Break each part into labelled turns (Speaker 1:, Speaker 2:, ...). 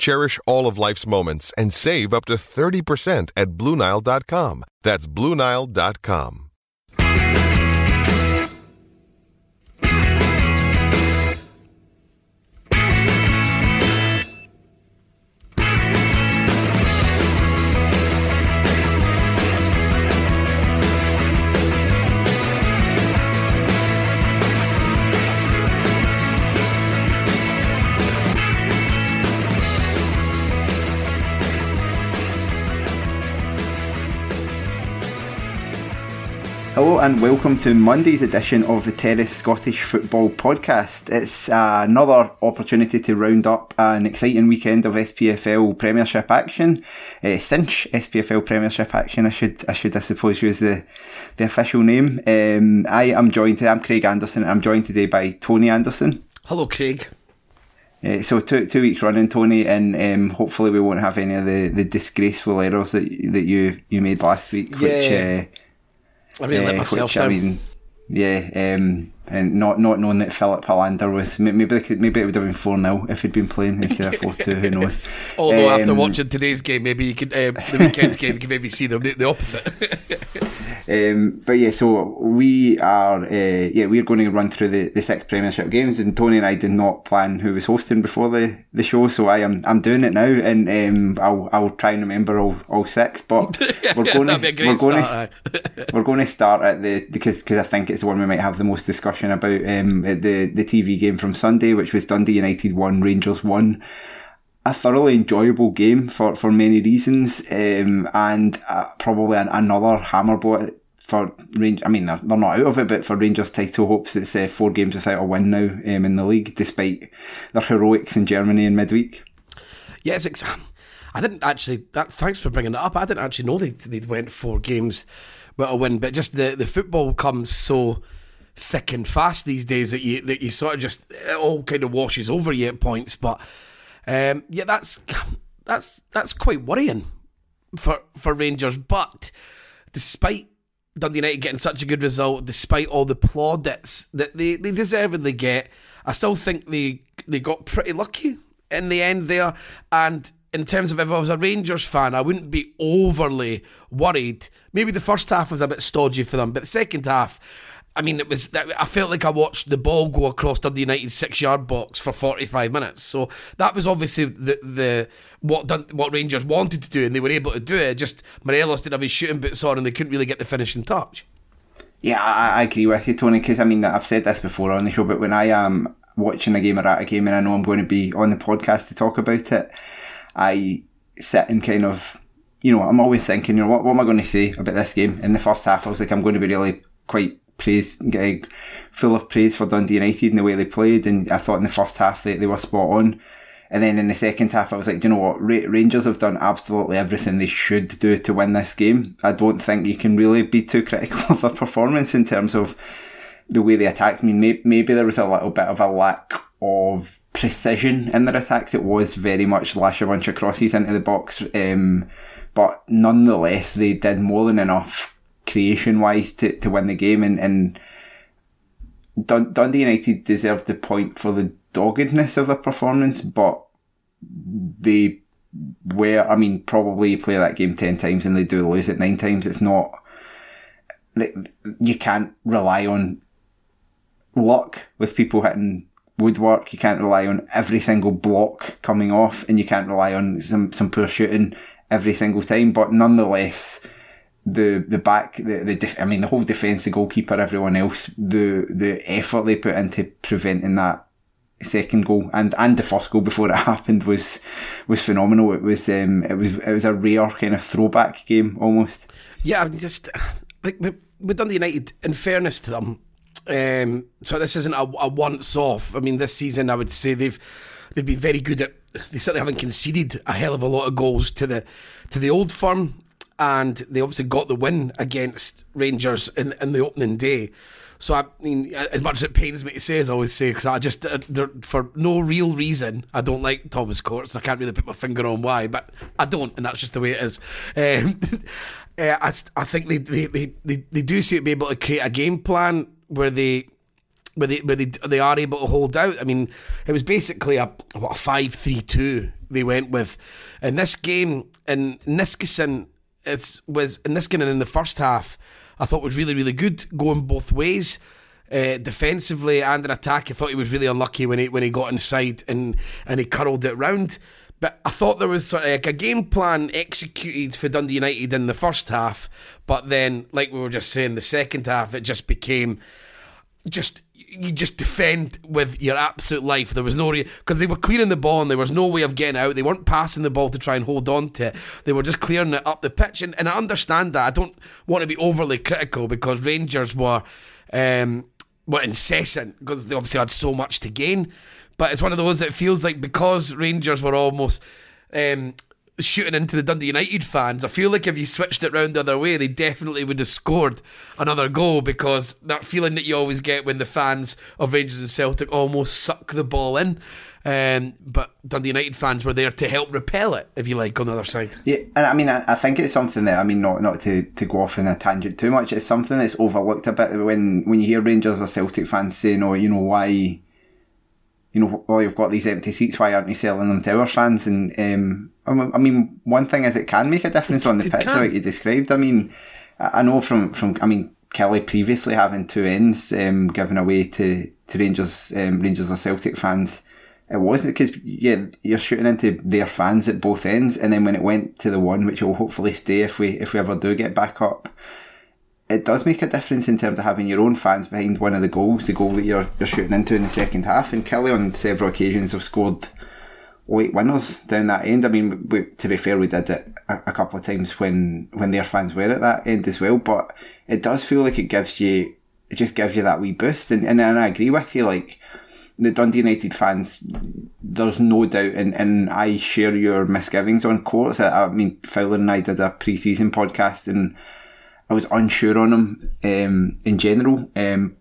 Speaker 1: Cherish all of life's moments and save up to 30% at BlueNile.com. That's BlueNile.com.
Speaker 2: Hello and welcome to Monday's edition of the Terrace Scottish Football Podcast. It's uh, another opportunity to round up an exciting weekend of SPFL Premiership action. Uh, Cinch SPFL Premiership action, I should, I should, I suppose, use the, the official name. Um, I am joined, today, I'm Craig Anderson, and I'm joined today by Tony Anderson.
Speaker 3: Hello, Craig.
Speaker 2: Uh, so two two weeks running, Tony, and um, hopefully we won't have any of the, the disgraceful errors that that you, you made last week,
Speaker 3: Yeah.
Speaker 2: which. Uh,
Speaker 3: I really let
Speaker 2: uh,
Speaker 3: myself
Speaker 2: which,
Speaker 3: down.
Speaker 2: I mean, yeah, um, and not not knowing that Filip Helander was maybe could, maybe it would have been four 0 if he'd been playing instead of four two. Who knows?
Speaker 3: Although after
Speaker 2: Um,
Speaker 3: watching today's game, maybe you could uh, the weekend's game, you could maybe see the, the opposite.
Speaker 2: Um, but yeah, so we are, uh, yeah, we're going to run through the, the six Premiership games, and Tony and I did not plan who was hosting before the, the show, so I am I'm doing it now, and um, I'll I'll try and remember all, all six. But we're going
Speaker 3: That'd be a
Speaker 2: to we're going
Speaker 3: start.
Speaker 2: to we're going to start at the because cause I think it's the one we might have the most discussion about um, the the TV game from Sunday, which was Dundee United one, Rangers one. A thoroughly enjoyable game for, for many reasons, um, and uh, probably an, another hammer blow for Rangers. I mean, they're, they're not out of it, but for Rangers' title hopes, it's uh, four games without a win now um, in the league, despite their heroics in Germany in midweek.
Speaker 3: yes, I didn't actually. That, thanks for bringing that up. I didn't actually know they they went four games with a win, but just the the football comes so thick and fast these days that you that you sort of just it all kind of washes over you at points. But um, yeah, that's that's that's quite worrying for for Rangers. But despite Dundee United getting such a good result, despite all the plaudits that they, they deservedly get, I still think they they got pretty lucky in the end there. And in terms of if I was a Rangers fan, I wouldn't be overly worried. Maybe the first half was a bit stodgy for them, but the second half, I mean, it was. I felt like I watched the ball go across Dundee United's six-yard box for forty-five minutes. So that was obviously the the what what Rangers wanted to do, and they were able to do it. Just Morelos didn't have his shooting boots on, and they couldn't really get the finishing touch.
Speaker 2: Yeah, I, I agree with you, Tony, because I mean, I've said this before on the show, but when I am watching a game or at a game and I know I'm going to be on the podcast to talk about it, I sit and kind of, you know, I'm always thinking, you know, what, what am I going to say about this game? In the first half, I was like, I'm going to be really quite getting full of praise for Dundee United and the way they played, and I thought in the first half they, they were spot on. And then in the second half, I was like, do you know what? Ra- Rangers have done absolutely everything they should do to win this game. I don't think you can really be too critical of their performance in terms of the way they attacked. I mean, may- maybe there was a little bit of a lack of precision in their attacks. It was very much lash a bunch of crosses into the box. Um, but nonetheless, they did more than enough creation wise to, to win the game. And, and Dun- Dundee United deserved the point for the doggedness of the performance, but they were, I mean, probably play that game 10 times and they do lose it nine times. It's not, you can't rely on luck with people hitting woodwork. You can't rely on every single block coming off and you can't rely on some, some poor shooting every single time. But nonetheless, the the back the, the def- I mean the whole defence, the goalkeeper, everyone else, the the effort they put into preventing that second goal and and the first goal before it happened was was phenomenal. It was um it was it was a rare kind of throwback game almost.
Speaker 3: Yeah, I'm just like with Dundee United. In fairness to them, um, so this isn't a, a once off. I mean, this season I would say they've they've been very good at. They certainly haven't conceded a hell of a lot of goals to the to the old firm and they obviously got the win against Rangers in, in the opening day. So I mean, as much as it pains me to say, as I always say, because I just uh, for no real reason I don't like Thomas Courts, and I can't really put my finger on why, but I don't, and that's just the way it is. Um, uh, I, I think they, they, they, they, they do seem to be able to create a game plan where they where they where they they are able to hold out. I mean, it was basically a what a five three two they went with in this game, and Niskanen it was Niskanen in the first half. I thought was really really good, going both ways. Uh, defensively and in attack, I thought he was really unlucky when he when he got inside and and he curled it round. But I thought there was sort of like a game plan executed for Dundee United in the first half, but then, like we were just saying, the second half it just became just you just defend with your absolute life. There was no because they were clearing the ball and there was no way of getting out. They weren't passing the ball to try and hold on to it. They were just clearing it up the pitch, and, and I understand that. I don't want to be overly critical because Rangers were um, were incessant because they obviously had so much to gain. But it's one of those that feels like because Rangers were almost um, shooting into the Dundee United fans. I feel like if you switched it round the other way, they definitely would have scored another goal because that feeling that you always get when the fans of Rangers and Celtic almost suck the ball in. Um, but Dundee United fans were there to help repel it, if you like, on the other side.
Speaker 2: Yeah, and I mean, I, I think it's something that I mean, not not to, to go off in a tangent too much. It's something that's overlooked a bit when when you hear Rangers or Celtic fans saying, "Oh, you know why." You know, well, you've got these empty seats. Why aren't you selling them to our fans? And um, I mean, one thing is it can make a difference on the it pitch, can. like you described. I mean, I know from, from I mean, Killie previously having two ends um, given away to, to Rangers, um, Rangers or Celtic fans. It wasn't because yeah, you're shooting into their fans at both ends, and then when it went to the one, which will hopefully stay if we if we ever do get back up, it does make a difference in terms of having your own fans behind one of the goals, the goal that you're you're shooting into in the second half. And Killie on several occasions have scored late winners down that end. I mean, we, to be fair, we did it a, a, couple of times when when their fans were at that end as well. But it does feel like it gives you, it just gives you that wee boost. And and, and I agree with you. Like the Dundee United fans, there's no doubt, and, and I share your misgivings on Courts. I, I mean, Fowler and I did a pre-season podcast, and I was unsure on him um, in general. Um,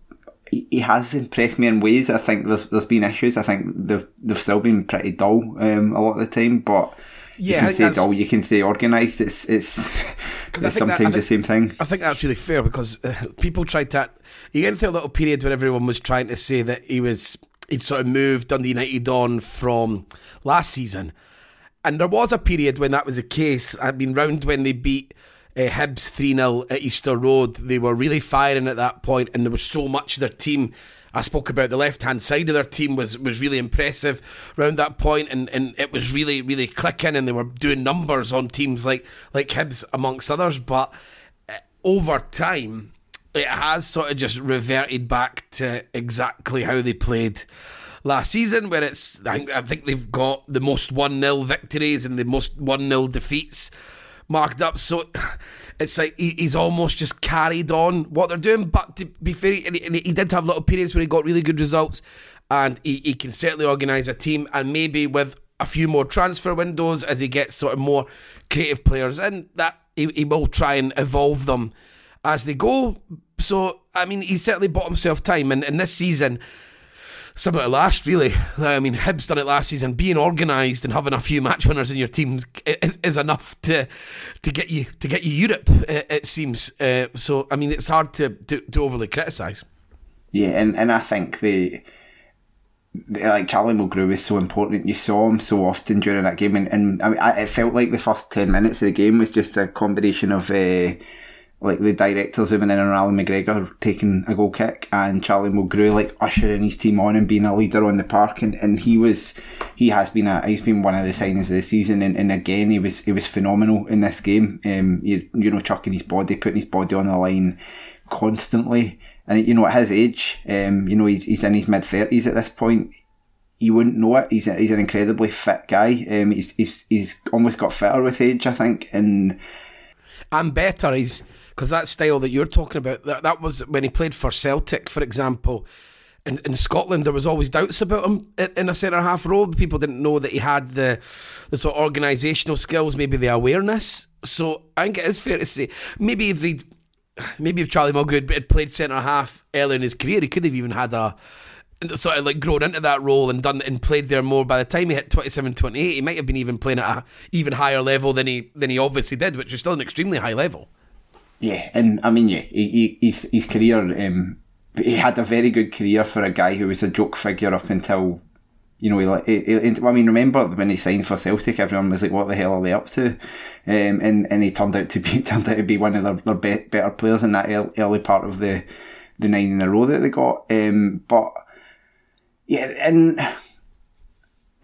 Speaker 2: he has impressed me in ways. I think there's there's been issues. I think they've they've still been pretty dull um, a lot of the time, but. Yeah, you can say dull, you can say organised. It's it's, it's sometimes that, think, the same thing.
Speaker 3: I think that's really fair because uh, people tried to. You get into a little period where everyone was trying to say that he was he'd sort of moved Dundee United on from last season, and there was a period when that was the case. I mean, round when they beat uh, Hibs 3 0 at Easter Road. They were really firing at that point, and there was so much of their team. I spoke about the left hand side of their team was, was really impressive around that point, and, and it was really, really clicking, and they were doing numbers on teams like, like Hibs, amongst others. But uh, over time, it has sort of just reverted back to exactly how they played last season, where it's I think, I think they've got the most 1 0 victories and the most 1 0 defeats marked up. So it's like he, he's almost just carried on what they're doing. But to be fair, he, he did have little periods where he got really good results, and he, he can certainly organise a team. And maybe with a few more transfer windows as he gets sort of more creative players in, that he, he will try and evolve them as they go. So I mean, he certainly bought himself time, and, and this season similar to last, really. I mean, Hibs done it last season. Being organised and having a few match winners in your teams is, is, enough to to get you to get you Europe. It, seems. Uh, so, I mean, it's hard to to, to overly criticise.
Speaker 2: Yeah, and, and I think the, the like Charlie Mulgrew was so important. You saw him so often during that game, and, and I mean, I, it felt like the first ten minutes of the game was just a combination of. Uh, like the director zooming in on Allan McGregor taking a goal kick and Charlie Mulgrew like ushering his team on and being a leader on the park and, and he was he has been a he's been one of the signings of the season and, and again he was he was phenomenal in this game um you, you know chucking his body putting his body on the line constantly and you know at his age um you know he's, he's in his mid 30s at this point you wouldn't know it. He's a, he's an incredibly fit guy. Um, he's, he's he's almost got fitter with age, I think, and
Speaker 3: and better. He's because that style that you're talking about, that, that was when he played for Celtic, for example. In, in Scotland, there was always doubts about him in a centre half role. People didn't know that he had the the sort of organisational skills, maybe the awareness. So I think it is fair to say maybe if he maybe if Charlie Mulgrew had played centre half early in his career, he could have even had a sort of like grown into that role and done and played there more. By the time he hit 27, 28, he might have been even playing at a even higher level than he than he obviously did, which is still an extremely high level.
Speaker 2: Yeah, and I mean, yeah, he, he, his his career, um, he had a very good career for a guy who was a joke figure up until, you know, he, he, he, I mean, remember when he signed for Celtic, everyone was like, "What the hell are they up to?" Um, and and he turned out to be turned out to be one of their, their be, better players in that early part of the the nine in a row that they got. Um, but yeah, and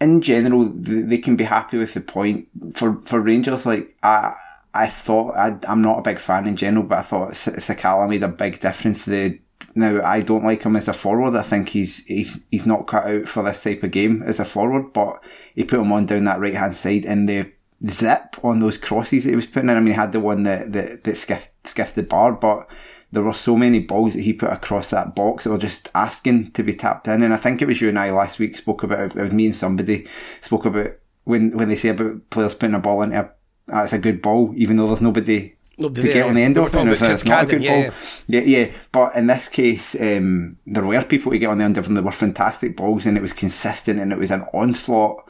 Speaker 2: in general, they can be happy with the point for for Rangers. Like I I thought I, am not a big fan in general, but I thought Sakala made a big difference. The now I don't like him as a forward. I think he's he's he's not cut out for this type of game as a forward. But he put him on down that right hand side, and the zip on those crosses he was putting in. I mean, he had the one that that, that skiffed, skiffed the bar, but there were so many balls that he put across that box that were just asking to be tapped in. And I think it was you and I last week spoke about. It was me and somebody spoke about when when they say about players putting a ball into a that's a good ball, even though there's nobody, nobody to there. get on the end of it. And if it's not a good yeah, ball, yeah. yeah. But in this case, um, there were people to get on the end of them. They were fantastic balls, and it was consistent, and it was an onslaught.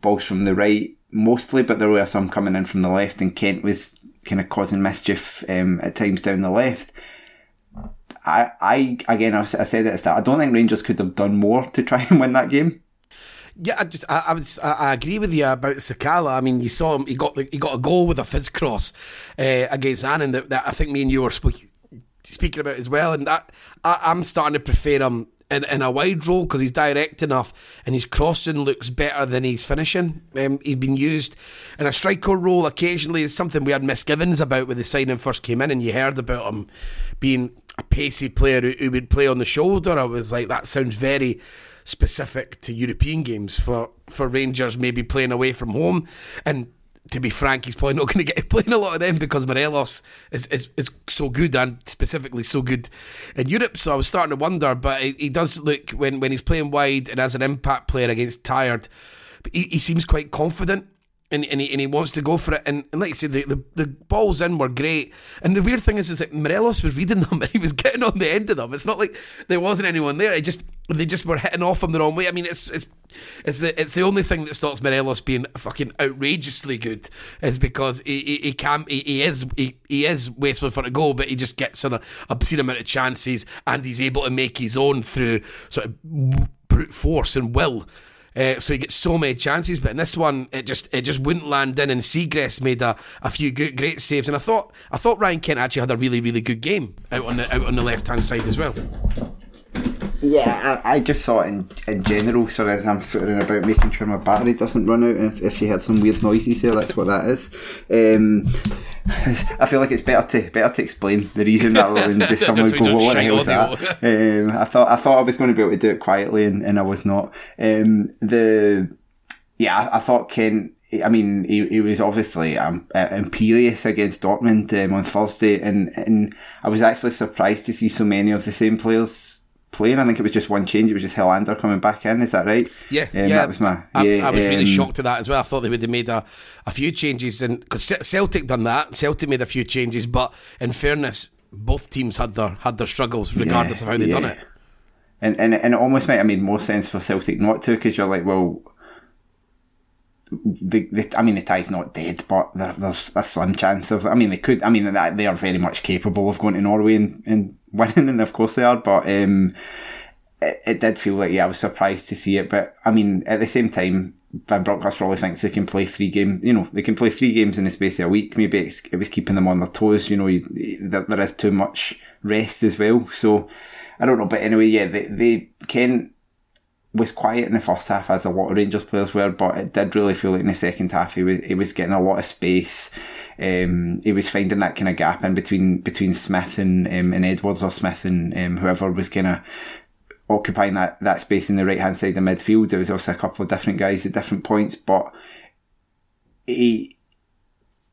Speaker 2: Balls from the right mostly, but there were some coming in from the left, and Kent was kind of causing mischief um, at times down the left. I, I again, I said at the start, I don't think Rangers could have done more to try and win that game.
Speaker 3: Yeah, I just I, I, would, I agree with you about Sakala. I mean, you saw him; he got the, he got a goal with a fizz cross uh, against Annan that, that, I think me and you were speak, speaking about as well. And that I, I'm starting to prefer him in, in a wide role because he's direct enough and his crossing looks better than he's finishing. Um, he's been used in a striker role occasionally. It's something we had misgivings about when the signing first came in, and you heard about him being a pacey player who, who would play on the shoulder. I was like, that sounds very specific to European games for, for Rangers maybe playing away from home. And to be frank, he's probably not going to get playing a lot of them because Morelos is, is, is so good and specifically so good in Europe. So I was starting to wonder, but he, he does look when, when he's playing wide and as an impact player against tired, he, he seems quite confident and, and, he, and he wants to go for it. And, and like I said, the, the, the, balls in were great. And the weird thing is, is that Morelos was reading them and he was getting on the end of them. It's not like there wasn't anyone there. It just they just were hitting off him the wrong way. I mean, it's it's it's the it's the only thing that stops Morelos being fucking outrageously good is because he he, he can he, he is he, he is wasteful for a goal, but he just gets an obscene amount of chances and he's able to make his own through sort of brute force and will. Uh, so he gets so many chances, but in this one, it just it just wouldn't land in. And Siegrist made a, a few good, great saves, and I thought I thought Ryan Kent actually had a really really good game out on the out on the left hand side as well.
Speaker 2: Yeah, I, I, just thought in in general, sorry, as I'm footing about making sure my battery doesn't run out. If, if you heard some weird noises there, that's what that is. Um, I feel like it's better to better to explain the reason rather than just someone go, "What the hell is that?" Um, I thought I thought I was going to be able to do it quietly, and, and I was not. Um, the yeah, I, I thought Ken I mean, he, he was obviously um, uh, imperious against Dortmund um, on Thursday, and, and I was actually surprised to see so many of the same players playing. I think it was just one change. It was just Helander coming back in. Is that right?
Speaker 3: Yeah, um, yeah. That was my. I, yeah, I was um, really shocked at that as well. I thought they would have made a, a few changes, and because Celtic done that, Celtic made a few changes. But in fairness, both teams had their had their struggles, regardless yeah, of how they yeah. done it.
Speaker 2: And, and and it almost might have made more sense for Celtic not to, because you're like, well, the, the, I mean, the tie's not dead, but there, there's a slim chance of. I mean, they could. I mean, they are very much capable of going to Norway and, and winning, and of course they are. But um, it, it, did feel like yeah, I was surprised to see it. But I mean, at the same time, Van Bronckhorst probably thinks they can play three games. You know, they can play three games in the space of a week. Maybe it was keeping them on their toes. You know, you, there, there is too much rest as well. So I don't know, but anyway, yeah, they they can was quiet in the first half, as a lot of Rangers players were, but it did really feel like in the second half he was he was getting a lot of space. Um, he was finding that kind of gap in between between Smith and um, and Edwards or Smith and um, whoever was kind of occupying that, that space in the right hand side of midfield. There was also a couple of different guys at different points, but he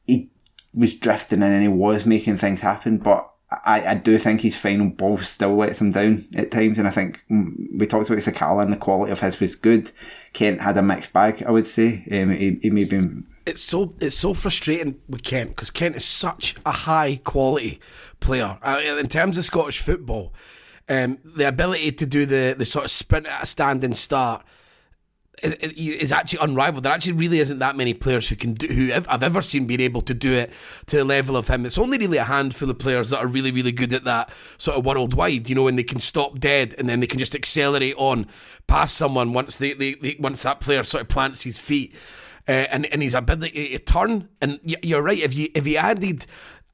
Speaker 2: he was drifting in and he was making things happen, but I, I do think his final ball still lets him down at times, and I think mm, we talked about Sakala and the quality of his was good. Kent had a mixed bag, I would say. Um, he, he maybe
Speaker 3: it's so it's so frustrating with Kent because Kent is such a high quality player uh, in terms of Scottish football. Um, the ability to do the the sort of sprint at a standing start is actually unrivaled. There actually really isn't that many players who can do who I've ever seen being able to do it to the level of him. It's only really a handful of players that are really really good at that sort of worldwide. You know, when they can stop dead and then they can just accelerate on past someone once they, they, they once that player sort of plants his feet. Uh, and and his ability to turn, and you're right. If you if he added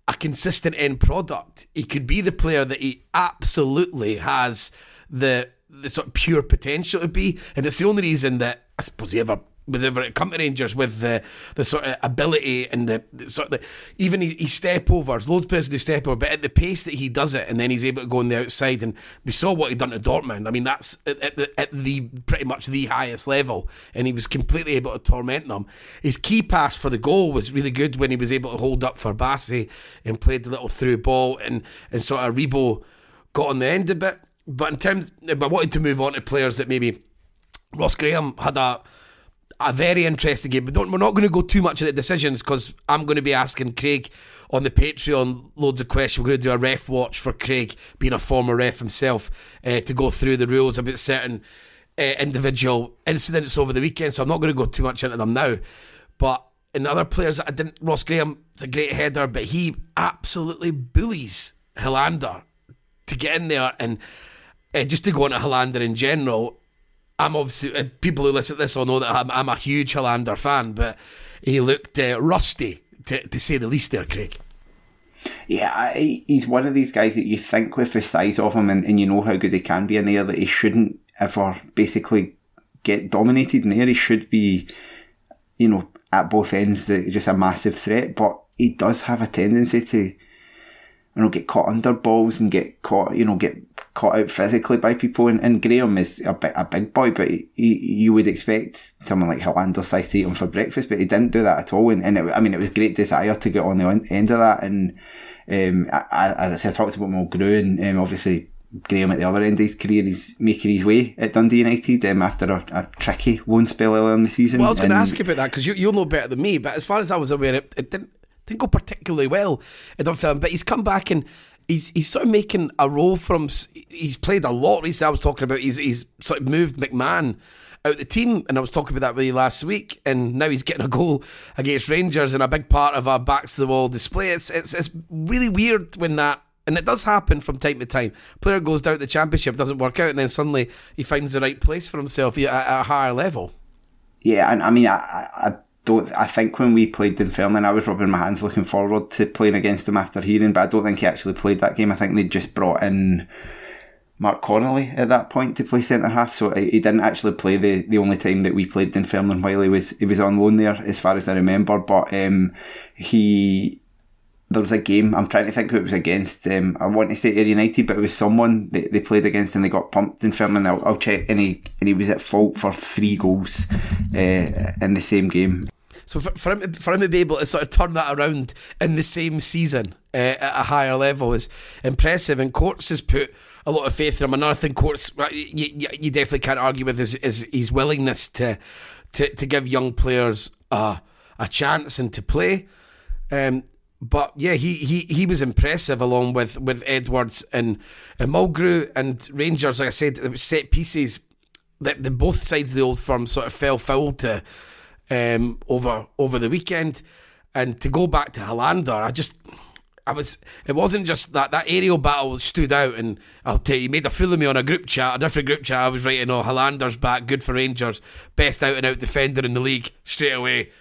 Speaker 3: a consistent end product, he could be the player that he absolutely has the the sort of pure potential to be, and it's the only reason that I suppose he ever was ever at Company Rangers with the the sort of ability and the, the sort of the, even he, he step overs, loads of players do step over, but at the pace that he does it, and then he's able to go on the outside, and we saw what he'd done to Dortmund. I mean, that's at, at, the, at the pretty much the highest level, and he was completely able to torment them. His key pass for the goal was really good when he was able to hold up for Bassey and played the little through ball, and and sort of Rebo got on the end a it. But in terms, but I wanted to move on to players that maybe Ross Graham had a a very interesting game. But we're not going to go too much into decisions because I'm going to be asking Craig on the Patreon loads of questions. We're going to do a ref watch for Craig, being a former ref himself, uh, to go through the rules about certain uh, individual incidents over the weekend. So I'm not going to go too much into them now. But in other players I didn't, Ross Graham is a great header, but he absolutely bullies Helander to get in there and uh, just to go on to Helander in general, I'm obviously uh, people who listen to this all know that I'm, I'm a huge Helander fan, but he looked uh, rusty to, to say the least. There, Craig.
Speaker 2: Yeah, I, he's one of these guys that you think with the size of him and, and you know how good he can be in there that he shouldn't ever basically get dominated in there. He should be, you know, at both ends, just a massive threat. But he does have a tendency to you know, get caught under balls and get caught, you know, get caught out physically by people. And, and Graham is a, bit, a big boy, but he, he, you would expect someone like Helander size to eat him for breakfast, but he didn't do that at all. And, and it, I mean, it was great desire to get on the end of that. And, um, as I said, I talked about Mulgrew and um, obviously Graham at the other end of his career, he's making his way at Dundee United um, after a, a, tricky loan spell earlier in the season.
Speaker 3: Well, I was going to ask you about that because you, you'll know better than me, but as far as I was aware, it, it didn't didn't go particularly well in the film, but he's come back and he's he's sort of making a role from. He's played a lot recently. I was talking about he's he's sort of moved McMahon out the team, and I was talking about that with you last week, and now he's getting a goal against Rangers and a big part of our backs to the wall display. It's it's it's really weird when that. And it does happen from time to time. Player goes down to the championship, doesn't work out, and then suddenly he finds the right place for himself at, at a higher level.
Speaker 2: Yeah, and I mean, I, I don't. I think when we played Dunfermline, I was rubbing my hands, looking forward to playing against him after hearing. But I don't think he actually played that game. I think they just brought in Mark Connolly at that point to play centre half. So he didn't actually play the, the only time that we played Dunfermline while he was he was on loan there, as far as I remember. But um, he there was a game. I'm trying to think who it was against. Um, I want to say Ayr United, but it was someone they, they played against and they got pumped in Finland. I'll, I'll check. And he and he was at fault for three goals uh, in the same game.
Speaker 3: So for, for, him, for him to be able to sort of turn that around in the same season uh, at a higher level is impressive. And Courts has put a lot of faith in him. Another thing, Courts, you, you definitely can't argue with is, is his willingness to to, to give young players a, a chance and to play. Um, but yeah, he, he, he was impressive along with, with Edwards and, and Mulgrew and Rangers. Like I said, set pieces that the both sides of the old firm sort of fell foul to. um, over over the weekend. And to go back to Helander, I just I was. It wasn't just that that aerial battle stood out, and I'll tell you, he made a fool of me on a group chat, a different group chat. I was writing, "Oh, Helander's back, good for Rangers, best out and out defender in the league." Straight away,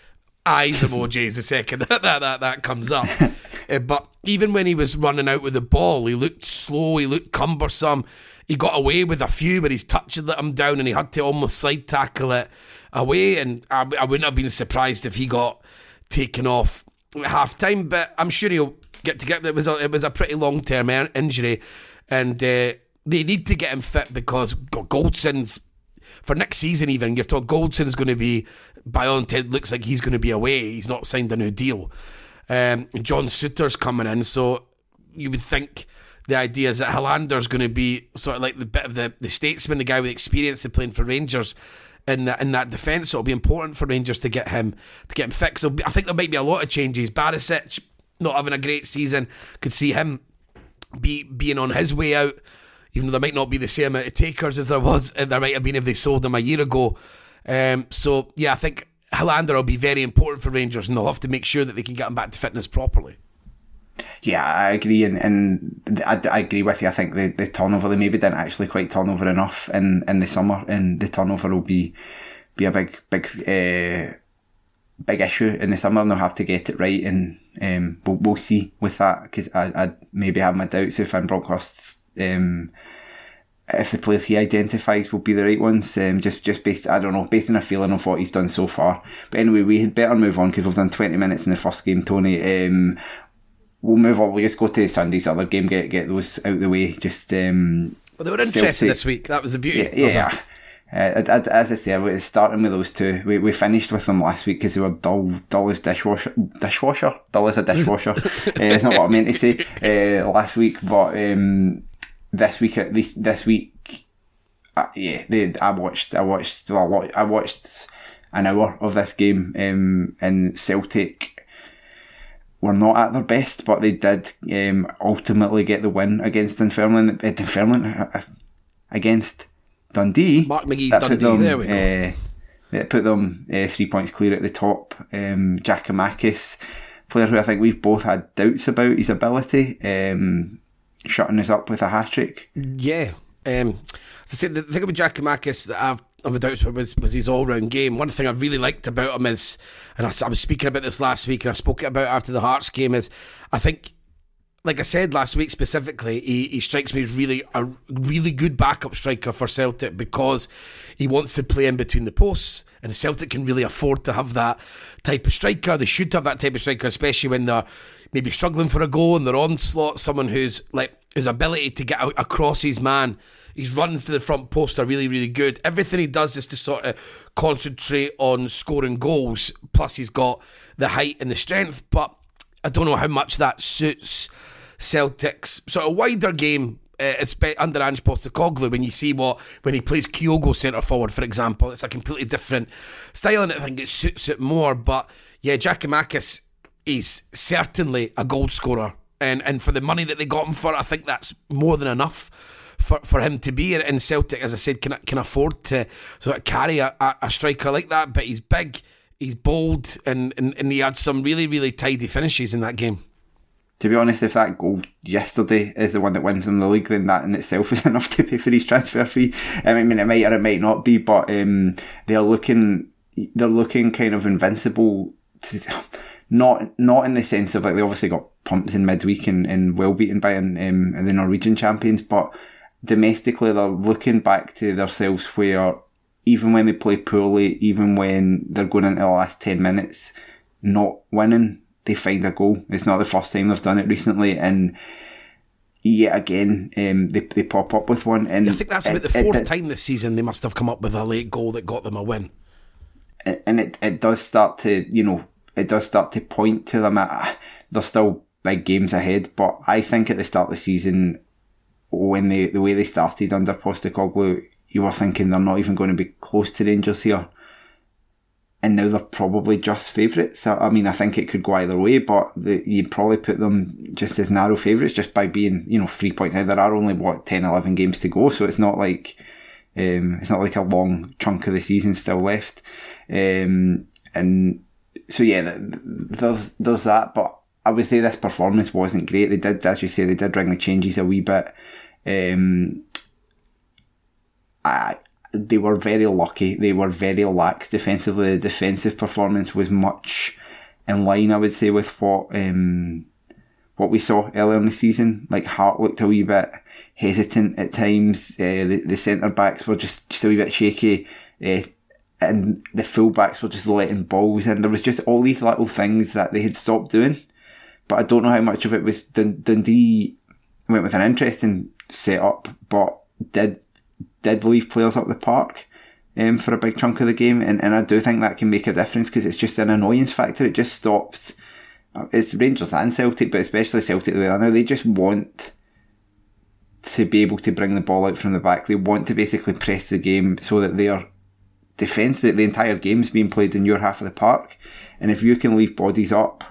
Speaker 3: eyes emojis the second that that that, that comes up. uh, but even when he was running out with the ball, he looked slow, he looked cumbersome. He got away with a few, but he's touch had let him down, and he had to almost side tackle it away. And I, I wouldn't have been surprised if he got taken off at half time. But I'm sure he'll get to get. It was a, it was a pretty long term injury, and uh, they need to get him fit because Goldson's for next season. Even you're told Goldson's going to be by all intent looks like he's going to be away. He's not signed a new deal. Um, John Souttar's coming in, so you would think the idea is that Helander's going to be sort of like the bit of the, the statesman, the guy with experience of playing for Rangers in that, in that defence. So it'll be important for Rangers to get him to get him fixed. So I think there might be a lot of changes. Barisic not having a great season could see him be being on his way out. Even though there might not be the same amount of takers as there was, there might have been if they sold him a year ago. Um, so yeah, I think Helander will be very important for Rangers, and they'll have to make sure that they can get him back to fitness properly.
Speaker 2: Yeah, I agree, and, and I, I agree with you. I think the, the turnover they maybe didn't actually quite turnover enough in, in the summer, and the turnover will be be a big big uh, big issue in the summer, and they'll have to get it right, and um, we'll, we'll see with that because I I maybe have my doubts if Van Bronckhorst um, if the players he identifies will be the right ones. Um, just just based, I don't know, based on a feeling of what he's done so far. But anyway, we had better move on because we've done twenty minutes in the first game, Tony. Um, we'll move on. We'll just go to Sunday's other game, get get those out of the way. Just um,
Speaker 3: well, they were interesting this week. That was the beauty.
Speaker 2: Yeah, yeah. Uh, as I say, starting with those two, we, we finished with them last week because they were dull, dull as dishwasher, dishwasher, dull as a dishwasher. uh, it's not what I meant to say uh, last week, but um, this week at least this week, uh, yeah, they, I watched I watched lot. I watched an hour of this game, um, and Celtic were not at their best, but they did um, ultimately get the win against Dunfermline. Uh, Dunfermline uh, against Dundee.
Speaker 3: Mark McGhee's Dundee. Them, there we go. Uh,
Speaker 2: that put them uh, three points clear at the top. Um, Giakoumakis, player who I think we've both had doubts about his ability. Um, shutting us up with a hat trick.
Speaker 3: Yeah. Um, as I said, the thing about Giakoumakis that I've of a doubt was, was his all round game. One thing I really liked about him is, and I, I, was speaking about this last week, and I spoke about after the Hearts game, is I think, like I said last week specifically, he, he strikes me as really a really good backup striker for Celtic because he wants to play in between the posts, and Celtic can really afford to have that type of striker. They should have that type of striker, especially when they're maybe struggling for a goal in their onslaught, someone who's like his ability to get across his man. His runs to the front post are really, really good. Everything he does is to sort of concentrate on scoring goals. Plus, he's got the height and the strength. But I don't know how much that suits Celtic's sort of wider game uh, under Ange Postecoglou, when you see what when he plays Kyogo centre forward, for example, it's a completely different style, and I think it suits it more. But yeah, Giakoumakis is certainly a goal scorer, and and for the money that they got him for, I think that's more than enough for, for him to be. in Celtic, as I said, can can afford to sort of carry a, a striker like that. But he's big, he's bold, and, and, and he had some really really tidy finishes in that game.
Speaker 2: To be honest, if that goal yesterday is the one that wins in the league, then that in itself is enough to pay for his transfer fee. I mean, it might or it might not be, but um, they're looking they're looking kind of invincible. To, not not in the sense of like they obviously got pumped in midweek and, and well beaten by um, the Norwegian champions, but domestically they're looking back to themselves where even when they play poorly, even when they're going into the last ten minutes not winning, they find a goal. It's not the first time they've done it recently, and yet again, um, they they pop up with one. And
Speaker 3: I think that's about the fourth it, time this season they must have come up with a late goal that got them a win.
Speaker 2: And it, it does start to you know it does start to point to them. At, there's still big games ahead, but I think at the start of the season, when they the way they started under Postecoglou, you were thinking they're not even going to be close to Rangers here. And now they're probably just favourites. I mean, I think it could go either way, but the, you'd probably put them just as narrow favourites just by being, you know, three points ahead. There are only, what, 10, 11 games to go, so it's not like, um, it's not like a long chunk of the season still left. Um, and so yeah, there's there's that, but I would say this performance wasn't great. They did, as you say, they did ring the changes a wee bit. Um, I, they were very lucky. They were very lax defensively. The defensive performance was much in line, I would say, with what um, what we saw earlier in the season. Like Hart looked a wee bit hesitant at times. Uh, the, the centre backs were just, just a wee bit shaky. Uh, and the fullbacks were just letting balls in. There was just all these little things that they had stopped doing. But I don't know how much of it was Dundee went with an interesting setup, but did did leave players up the park um, for a big chunk of the game, and, and I do think that can make a difference because it's just an annoyance factor. It just stops. Uh, it's Rangers and Celtic, but especially Celtic. I know they just want to be able to bring the ball out from the back. They want to basically press the game so that their defence, the entire game's being played in your half of the park. And if you can leave bodies up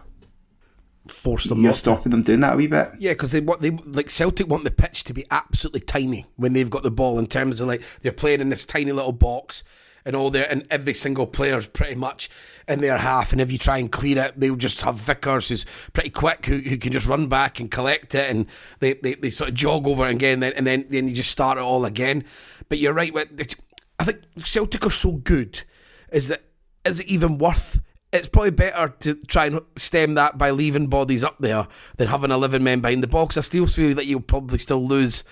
Speaker 3: force them.
Speaker 2: You're stopping them doing that a wee bit.
Speaker 3: Yeah, because they want they like Celtic want the pitch to be absolutely tiny when they've got the ball. In terms of like they're playing in this tiny little box, and all their and every single player's pretty much in their half. And if you try and clear it, they'll just have Vickers who's pretty quick, who, who can just run back and collect it, and they, they, they sort of jog over again, and then and then then you just start it all again. But you're right. I think Celtic are so good. Is that is it even worth? it's probably better to try and stem that by leaving bodies up there than having 11 men behind the box. I still feel that you'll probably still lose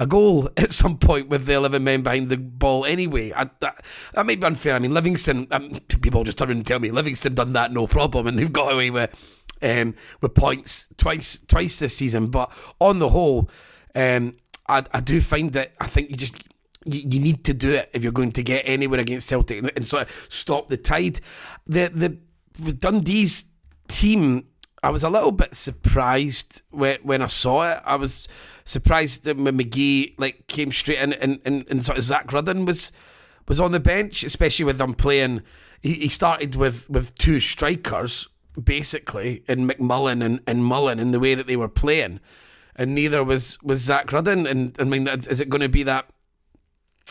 Speaker 3: a goal at some point with the 11 men behind the ball anyway. I, that, that may be unfair. I mean, Livingston, um, people just turn and tell me Livingston done that no problem and they've got away with um, with points twice twice this season. But on the whole, um, I, I do find that I think you just you, you need to do it if you're going to get anywhere against Celtic and, and sort of stop the tide. The the Dundee's team, I was a little bit surprised when when I saw it. I was surprised that McGhee like came straight in and, and, and sort of Zach Rudden was was on the bench, especially with them playing. He, he started with, with two strikers basically in McMullan and, and Mullen in the way that they were playing, and neither was was Zach Rudden. And I mean, is it going to be that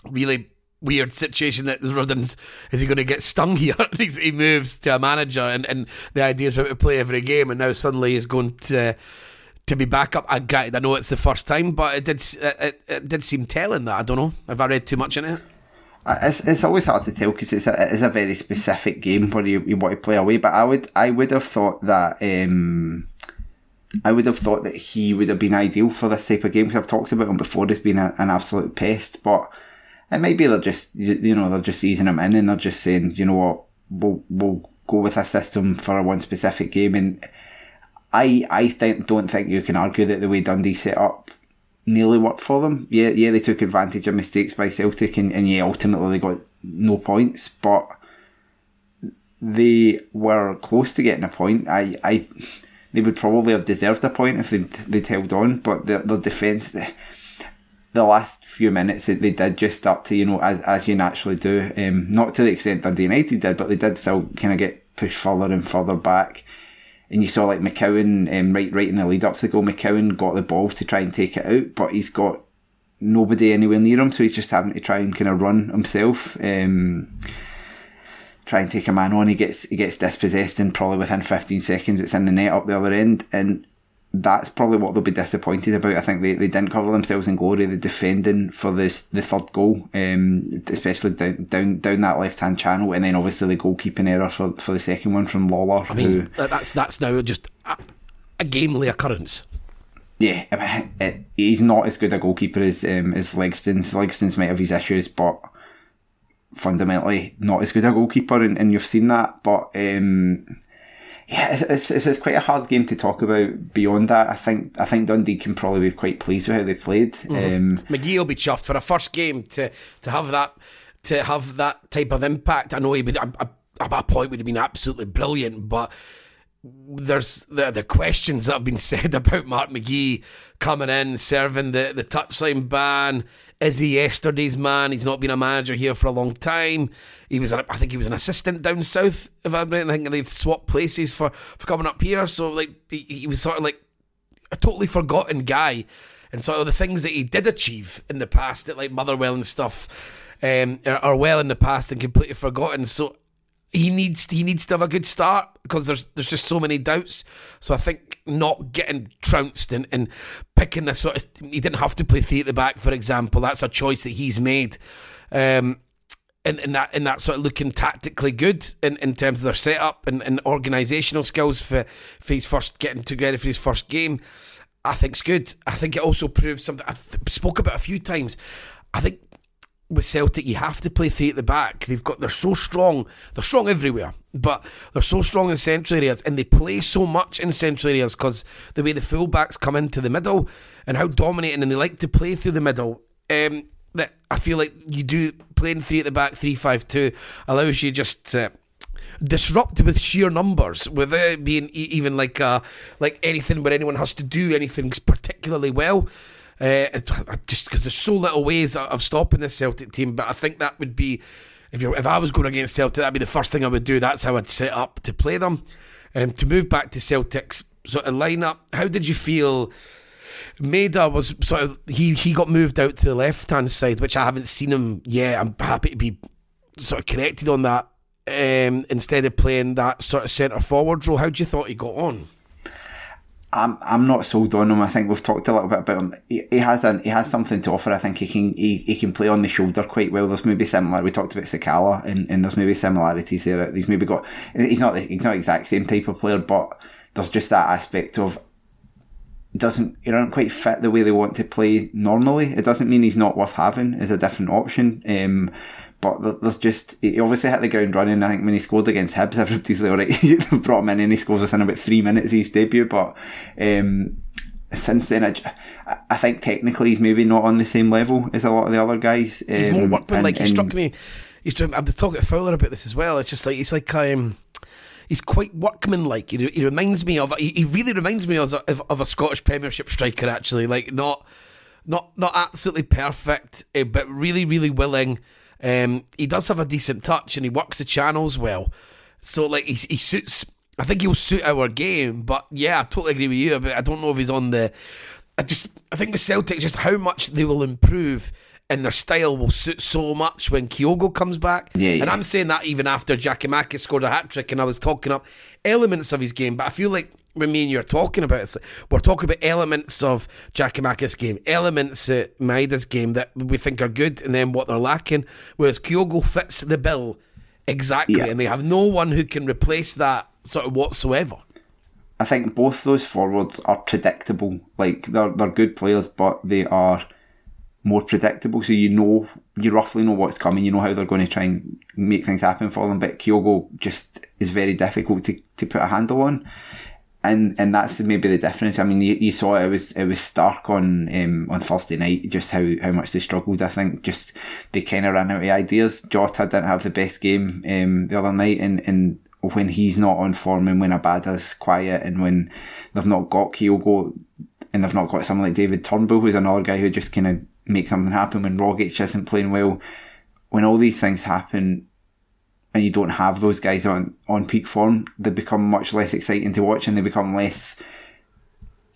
Speaker 3: really weird situation that Rudden's is he going to get stung here? he moves to a manager, and, and the idea is to play every game, and now suddenly he's going to to be back up. I, I know it's the first time, but it did it, it did seem telling that I don't know. Have I read too much in it?
Speaker 2: It's, it's always hard to tell because it's a, it is a very specific game where you, you want to play away. But I would I would have thought that um, I would have thought that he would have been ideal for this type of game I've talked about him before as being a, an absolute pest. But it might be they're just you know they're just easing them in and they're just saying you know what we'll we'll go with a system for one specific game and I I think don't think you can argue that the way Dundee set up nearly worked for them. Yeah, yeah, they took advantage of mistakes by Celtic and, and yeah, ultimately they got no points, but they were close to getting a point. I I they would probably have deserved a point if they they'd held on, but their their defence the last few minutes they did just start to you know as as you naturally do um, not to the extent Dundee United did but they did still kind of get pushed further and further back. And you saw like McCowan um, right right in the lead up to the goal McCowan got the ball to try and take it out but he's got nobody anywhere near him so he's just having to try and kind of run himself um, try and take a man on. He gets he gets dispossessed and probably within 15 seconds it's in the net up the other end. And that's probably what they'll be disappointed about. I think they, they didn't cover themselves in glory. The defending for this the third goal, um, especially down down, down that left hand channel, and then obviously the goalkeeping error for, for the second one from Lawlor.
Speaker 3: I mean, who, that's that's now just a, a gamely occurrence.
Speaker 2: Yeah, I mean, it, he's not as good a goalkeeper as um, as Legzdins. Legzdins might have his issues, but fundamentally not as good a goalkeeper, and, and you've seen that. But um, yeah, it's, it's, it's, quite a hard game to talk about. Beyond that, I think I think Dundee can probably be quite pleased with how they played. Mm-hmm. Um,
Speaker 3: McGhee will be chuffed for a first game to to have that to have that type of impact. I know he would at that point would have been absolutely brilliant, but there's the the questions that have been said about Mark McGhee coming in, serving the the touchline ban. Is he yesterday's man? He's not been a manager here for a long time. He was, I think, he was an assistant down south. If I'm right, I think they've swapped places for, for coming up here. So like he, he was sort of like a totally forgotten guy, and sort of the things that he did achieve in the past, at like Motherwell and stuff, um, are, are well in the past and completely forgotten. So he needs he needs to have a good start because there's there's just so many doubts. So I think not getting trounced and, and picking a sort of he didn't have to play three at the back, for example. That's a choice that he's made. Um, and, and that and that sort of looking tactically good in, in terms of their setup and, and organisational skills for, for his first getting to ready for his first game, I think's good. I think it also proves something I've spoke about a few times. I think with Celtic, you have to play three at the back. They've got they're so strong. They're strong everywhere, but they're so strong in central areas, and they play so much in central areas because the way the fullbacks come into the middle and how dominating, and they like to play through the middle. Um, that I feel like you do playing three at the back, three five two allows you just to disrupt with sheer numbers without being even like uh, like anything where anyone has to do anything particularly well. Uh, just because there's so little ways of stopping this Celtic team, but I think that would be if you if I was going against Celtic, that'd be the first thing I would do. That's how I'd set up to play them. And um, to move back to Celtic's sort of lineup, how did you feel? Maeda was sort of he he got moved out to the left hand side, which I haven't seen him yet. I'm happy to be sort of corrected on that. Um, instead of playing that sort of centre forward role, how do you thought he got on?
Speaker 2: I'm I'm not sold on him. I think we've talked a little bit about him. He, he has a, he has something to offer. I think he can he, he can play on the shoulder quite well. There's maybe similar. We talked about Sakala, and, and there's maybe similarities there. He's maybe got. He's not the, he's not exact same type of player, but there's just that aspect of doesn't he doesn't quite fit the way they want to play normally. It doesn't mean he's not worth having as a different option. Um, but there's just he obviously hit the ground running. I think when he scored against Hibs, everybody's like, all right, they brought him in and he scores within about three minutes of his debut. But um, since then, I, I, think technically he's maybe not on the same level as a lot of the other guys.
Speaker 3: Um, he's more um, workman like. He struck me. He's. I was talking to Fowler about this as well. It's just like he's like um, he's quite workmanlike. He, he reminds me of. He, he really reminds me of, of, of a Scottish Premiership striker. Actually, like not not not absolutely perfect, eh, but really really willing um, he does have a decent touch and he works the channels well. So like he, he suits. I think he'll suit our game. But yeah, I totally agree with you. But I don't know if he's on the. I just I think with Celtic, just how much they will improve and their style will suit so much when Kyogo comes back.
Speaker 2: Yeah, yeah.
Speaker 3: And I'm saying that even after Giakoumakis scored a hat trick and I was talking up elements of his game, but I feel like when me and you are talking about it, we're talking about elements of Giakoumakis' game, elements of Maeda's game that we think are good, and then what they're lacking. Whereas Kyogo fits the bill exactly, yeah. and they have no one who can replace that sort of whatsoever.
Speaker 2: I think both those forwards are predictable. Like they're they're good players, but they are more predictable. So you know you roughly know what's coming. You know how they're going to try and make things happen for them. But Kyogo just is very difficult to, to put a handle on and and that's maybe the difference. I mean, you, you saw it, it was it was stark on um, on Thursday night just how, how much they struggled. I think just they kind of ran out of ideas. Jota didn't have the best game um, the other night, and and when he's not on form, and when Abada's quiet, and when they've not got Kyogo, and they've not got someone like David Turnbull, who's another guy who just kind of makes something happen when Rogic isn't playing well. When all these things happen, and you don't have those guys on, on peak form, they become much less exciting to watch and they become less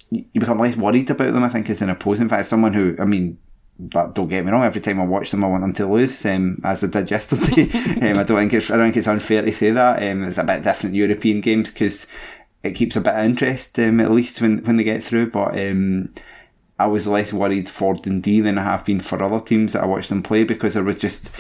Speaker 2: you become less worried about them, I think, as an opposing fact. Someone who, I mean, but don't get me wrong, every time I watch them I want them to lose, um, as I did yesterday. um, I don't think it's I don't think it's unfair to say that. Um, it's a bit different European games because it keeps a bit of interest, um, at least when when they get through. But um, I was less worried for Dundee than I have been for other teams that I watched them play because there was just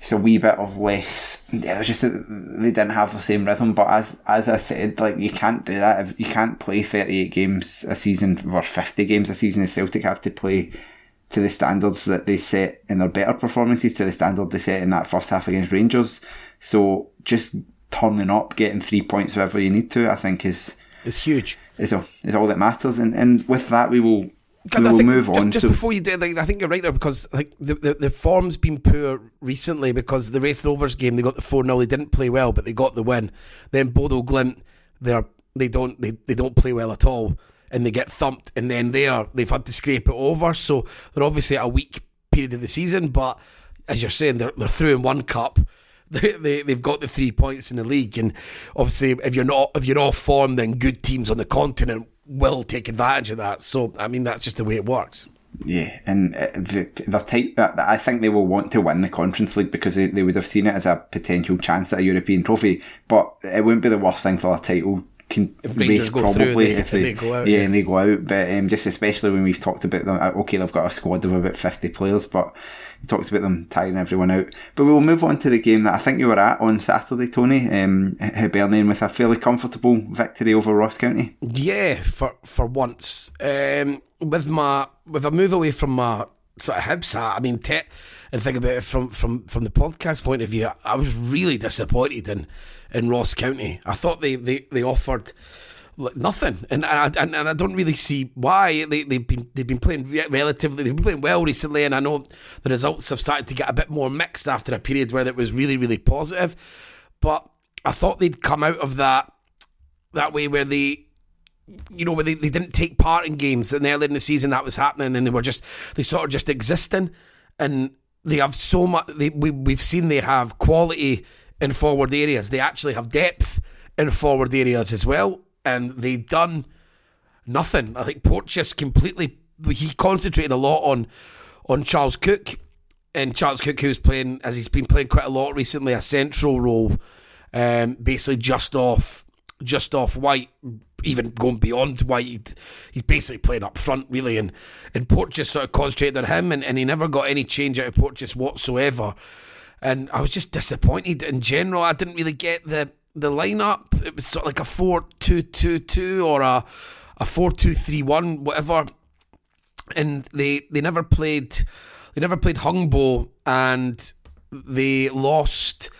Speaker 2: it's a wee bit of less. Yeah, it's just they didn't have the same rhythm. But as as I said, like you can't do that. If you can't play thirty eight games a season or fifty games a season. As Celtic have to play to the standards that they set in their better performances, to the standard they set in that first half against Rangers. So just turning up, getting three points wherever you need to, I think is
Speaker 3: it's huge.
Speaker 2: Is all is all that matters. And and with that, we will we will move
Speaker 3: just,
Speaker 2: on.
Speaker 3: Just, before you do, like, I think you're right there because like the, the, the form's been poor recently because the Raith Rovers game they got the four 0 they didn't play well but they got the win. Then Bodo Glimt they're they don't they, they don't play well at all and they get thumped and then they are they've had to scrape it over so they're obviously at a weak period of the season but as you're saying they're they're through in one cup. They, they they've got the three points in the league and obviously if you're not if you're off form then good teams on the continent will take advantage of that. So I mean that's just the way it works.
Speaker 2: Yeah, and uh, the, the type that I think they will want to win the Conference League because they, they would have seen it as a potential chance at a European trophy. But it wouldn't be the worst thing for a title can
Speaker 3: if go probably they, if they, they, go out.
Speaker 2: Yeah, yeah, and they go out. But um, just especially when we've talked about them, uh, okay, they've got a squad of about 50 players, but we talked about them tiring everyone out. But we'll move on to the game that I think you were at on Saturday, Tony. Um, Hibernian with a fairly comfortable victory over Ross County.
Speaker 3: Yeah, for for once. Um, with my with a move away from my sort of Hibs hat, I mean, te- and think about it from, from, from the podcast point of view, I was really disappointed in in Ross County. I thought they, they, they offered nothing, and I and, and I don't really see why. They they've been they've been playing relatively they've been playing well recently, and I know the results have started to get a bit more mixed after a period where it was really really positive, but I thought they'd come out of that that way where they you know, where they, they didn't take part in games and earlier in the season that was happening and they were just they sort of just existing. And they have so much they, we, we've seen they have quality in forward areas. They actually have depth in forward areas as well, and they've done nothing. I think Porteous completely he concentrated a lot on on Charles Cook, and Charles Cook who's playing as he's been playing quite a lot recently a central role, um, basically just off just off White, even going beyond White. He's basically playing up front, really. And, and Porteous sort of concentrated on him, and, and he never got any change out of Porteous whatsoever and I was just disappointed in general. I didn't really get the the lineup. It was sort of like a four two two two or a a four two three one, whatever. And they they never played they never played Hungbo and they lost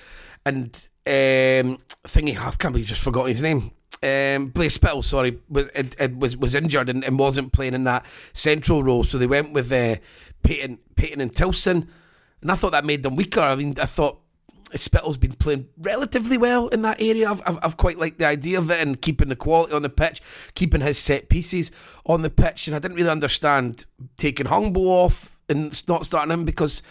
Speaker 3: and um thingy I can't believe just forgotten his name. Um, Blair Spittle, sorry, was it, it, was was injured and, and wasn't playing in that central role, so they went with uh, Paton Paton and Tillson and I thought that made them weaker. I mean, I thought Spittle's been playing relatively well in that area. I've, I've, I've, quite liked the idea of it and keeping the quality on the pitch, keeping his set pieces on the pitch. And I didn't really understand taking Hungbo off and not starting him because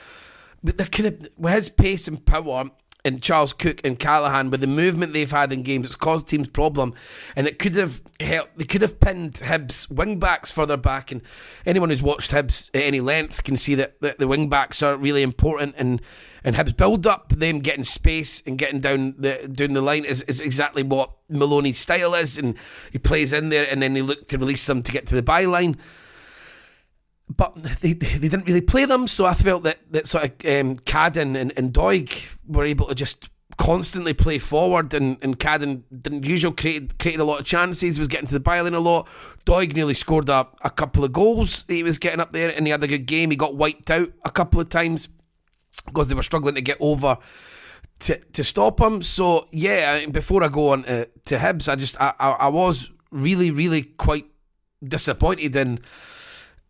Speaker 3: with his pace and power, and Charles Cook and Callachan with the movement they've had in games, it's caused teams problem, and it could have helped. They could have pinned Hibs wing backs further back, and anyone who's watched Hibs at any length can see that, that the wing backs are really important. And and Hibs build up, them getting space and getting down the down the line is, is exactly what Maloney's style is, and he plays in there, and then they look to release them to get to the byline but they, they didn't really play them, so I felt that, that sort of um, Cadden and, and Doig were able to just constantly play forward, and, and Cadden didn't usually create created a lot of chances, was getting to the byline a lot. Doig nearly scored a, a couple of goals. He was getting up there, and he had a good game. He got wiped out a couple of times because they were struggling to get over to to stop him. So yeah, before I go on to, to Hibs, I just I, I, I was really really quite disappointed in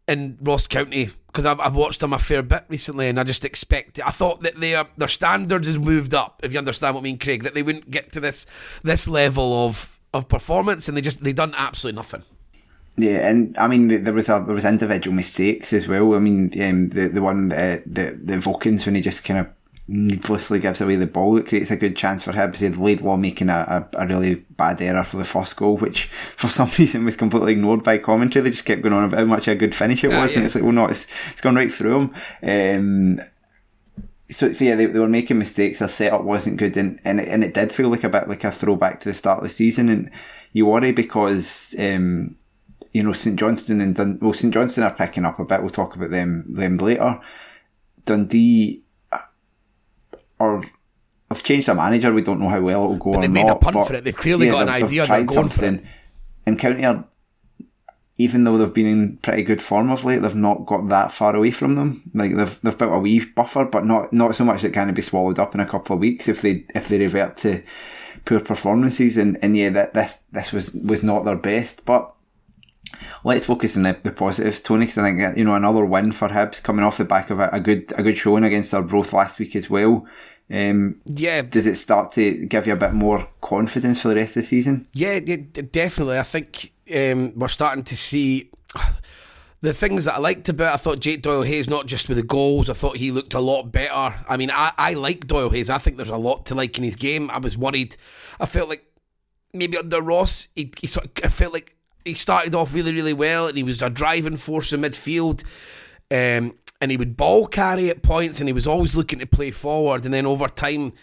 Speaker 3: in Ross County because I've, I've watched them a fair bit recently, and I just expect. I thought that their their standards has moved up. If you understand what I mean, Craig, that they wouldn't get to this this level of of performance, and they just they done absolutely nothing.
Speaker 2: Yeah, and I mean there was a, there was individual mistakes as well. I mean um, the the one uh, the the Vokins when he just kind of needlessly gives away the ball. It creates a good chance for Hibs. They Laidlaw making a, a, a, really bad error for the first goal, which for some reason was completely ignored by commentary. They just kept going on about how much a good finish it ah, was, uh, yeah. and it's like, well, no, it's, it's gone right through them. Um, so, so yeah, they, they were making mistakes. Their setup wasn't good, and, and, it, and it did feel like a bit like a throwback to the start of the season. And you worry because, um, you know, St Johnstone and Dun- well, St Johnstone are picking up a bit. We'll talk about them them later. Dundee uh, or have changed their manager. We don't know how well it'll go.
Speaker 3: But they made
Speaker 2: not,
Speaker 3: a punt for it. They've clearly yeah, got an idea. They're going for it.
Speaker 2: And County are, even though they've been in pretty good form of late, they've not got that far away from them. Like they've they've built a wee buffer, but not not so much that can be swallowed up in a couple of weeks if they if they revert to poor performances. And, and yeah, that this this was was not their best, but let's focus on the, the positives, Tony, because I think you know another win for Hibs coming off the back of a, a good a good showing against our Arbroath last week as well. Um,
Speaker 3: yeah,
Speaker 2: does it start to give you a bit more confidence for the rest of the season?
Speaker 3: Yeah, definitely. I think um, we're starting to see the things that I liked about. I thought Jake Doyle Hayes not just with the goals. I thought he looked a lot better. I mean, I I like Doyle Hayes. I think there's a lot to like in his game. I was worried. I felt like maybe under Ross, he, he sort of, I felt like he started off really, really well, and he was a driving force in midfield. Um, and he would ball carry at points, and he was always looking to play forward. And then over time,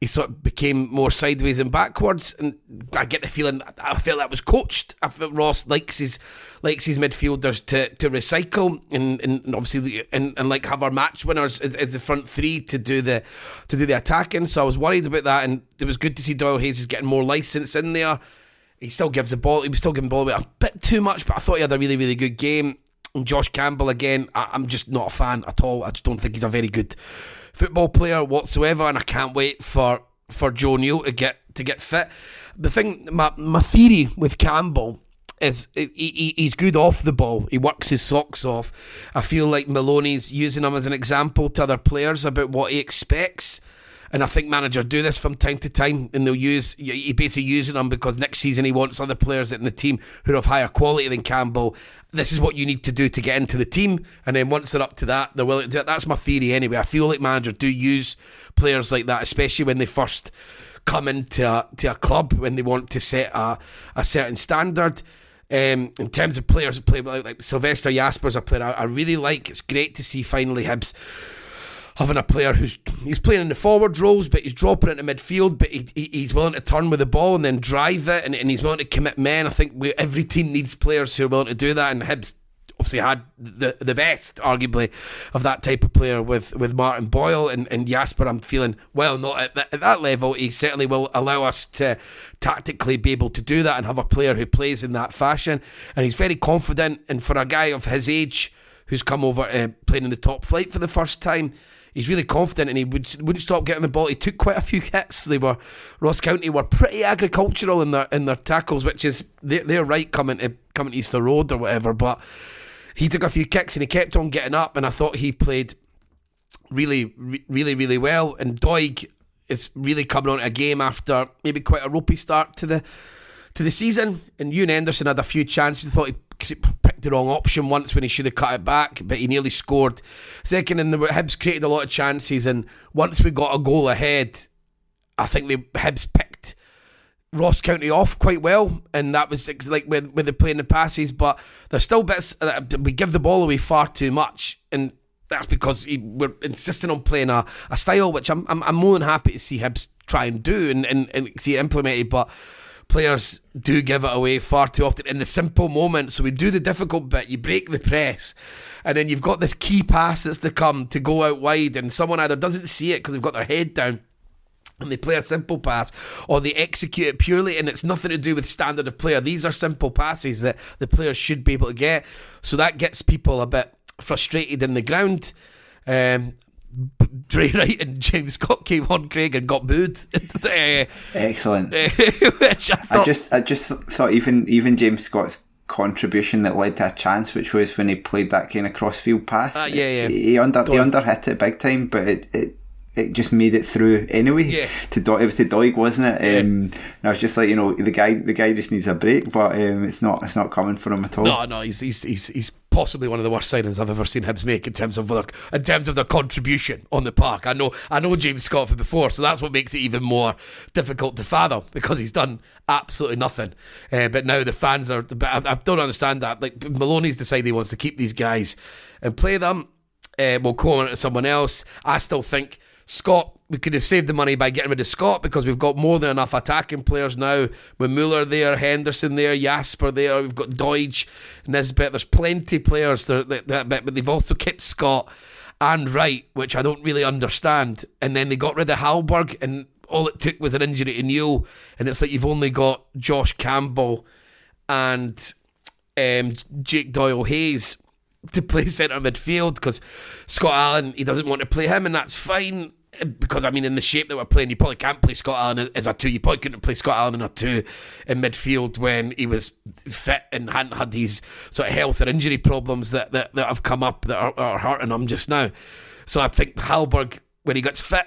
Speaker 3: he sort of became more sideways and backwards. And I get the feeling I felt that was coached. I felt Ross likes his likes his midfielders to, to recycle and, and obviously and, and like have our match winners as the front three to do the to do the attacking. So I was worried about that, and it was good to see Doyle Hayes is getting more license in there. He still gives the ball. He was still giving ball away a bit too much, but I thought he had a really really good game. And Josh Campbell again, I, I'm just not a fan at all. I just don't think he's a very good football player whatsoever, and I can't wait for for Joe Newell to get to get fit. The thing, my my theory with Campbell is he, he, he's good off the ball. He works his socks off. I feel like Maloney's using him as an example to other players about what he expects. And I think managers do this from time to time, and they'll use he basically using them because next season he wants other players in the team who have higher quality than Campbell. This is what you need to do to get into the team, and then once they're up to that, they're willing to do it. That's my theory anyway. I feel like managers do use players like that, especially when they first come into a, to a club when they want to set a, a certain standard. Um, in terms of players who play like, like Sylvester Jasper's a player I, I really like. It's great to see finally Hibs having a player who's he's playing in the forward roles, but he's dropping into midfield, but he, he, he's willing to turn with the ball and then drive it, and, and he's willing to commit men. I think we, every team needs players who are willing to do that, and Hibs obviously had the the best, arguably, of that type of player with, with Martin Boyle and, and Jasper. I'm feeling well, not at that, at that level. He certainly will allow us to tactically be able to do that and have a player who plays in that fashion. And he's very confident. And for a guy of his age who's come over uh, playing in the top flight for the first time he's really confident and he would, wouldn't stop getting the ball. He took quite a few hits. They were Ross County were pretty agricultural in their in their tackles, which is they're, they're right coming to coming to Easter Road or whatever. But he took a few kicks and he kept on getting up, and I thought he played really, really, really well. And Doig is really coming on a game after maybe quite a ropey start to the to the season. And Euan Henderson had a few chances. I thought he the wrong option once when he should have cut it back, but he nearly scored. Second, and the Hibs created a lot of chances, and once we got a goal ahead, I think the Hibs picked Ross County off quite well, and that was like with with the playing the passes. But there's still bits that we give the ball away far too much, and that's because we're insisting on playing a, a style which I'm, I'm I'm more than happy to see Hibs try and do and, and, and see it implemented, but players do give it away far too often in the simple moments. So we do the difficult bit, you break the press, and then you've got this key pass that's to come to go out wide, and someone either doesn't see it because they've got their head down. And they play a simple pass, or they execute it purely, and it's nothing to do with standard of player. These are simple passes that the players should be able to get. So that gets people a bit frustrated in the ground. Um, Drey Wright and James Scott came on, Craig, and got booed.
Speaker 2: Excellent. which I, thought... I just, I just thought even even James Scott's contribution that led to a chance, which was when he played that kind of crossfield pass.
Speaker 3: Uh, yeah, yeah.
Speaker 2: He under he under hit it big time, but it, it it just made it through anyway.
Speaker 3: Yeah.
Speaker 2: To Do- it was to Doig, wasn't it? Yeah. Um, and I was just like, you know, the guy the guy just needs a break, but um, it's not it's not coming for him at all.
Speaker 3: No, no, he's he's he's, he's possibly one of the worst signings I've ever seen Hibs make in terms of their in terms of their contribution on the park. I know I know James Scott from before, so that's what makes it even more difficult to fathom because he's done absolutely nothing. Uh, but now the fans are. I, I don't understand that. Like Maloney's decided he wants to keep these guys and play them. Uh, we'll call on it to someone else. I still think Scott, we could have saved the money by getting rid of Scott because we've got more than enough attacking players now. With Mueller there, Henderson there, Jasper there, we've got Doidge, Nisbet. There's plenty of players there, that, but they've also kept Scott and Wright, which I don't really understand. And then they got rid of Hallberg, and all it took was an injury to Newell. And it's like you've only got Josh Campbell and um, Jake Doyle Hayes to play centre midfield because Scott Allan, he doesn't want to play him, and that's fine because I mean, in the shape that we're playing, you probably can't play Scott Allan as a two. You probably couldn't play Scott Allan in a two in midfield when he was fit and hadn't had these sort of health or injury problems that that, that have come up that are, are hurting him just now. So I think Hallberg, when he gets fit,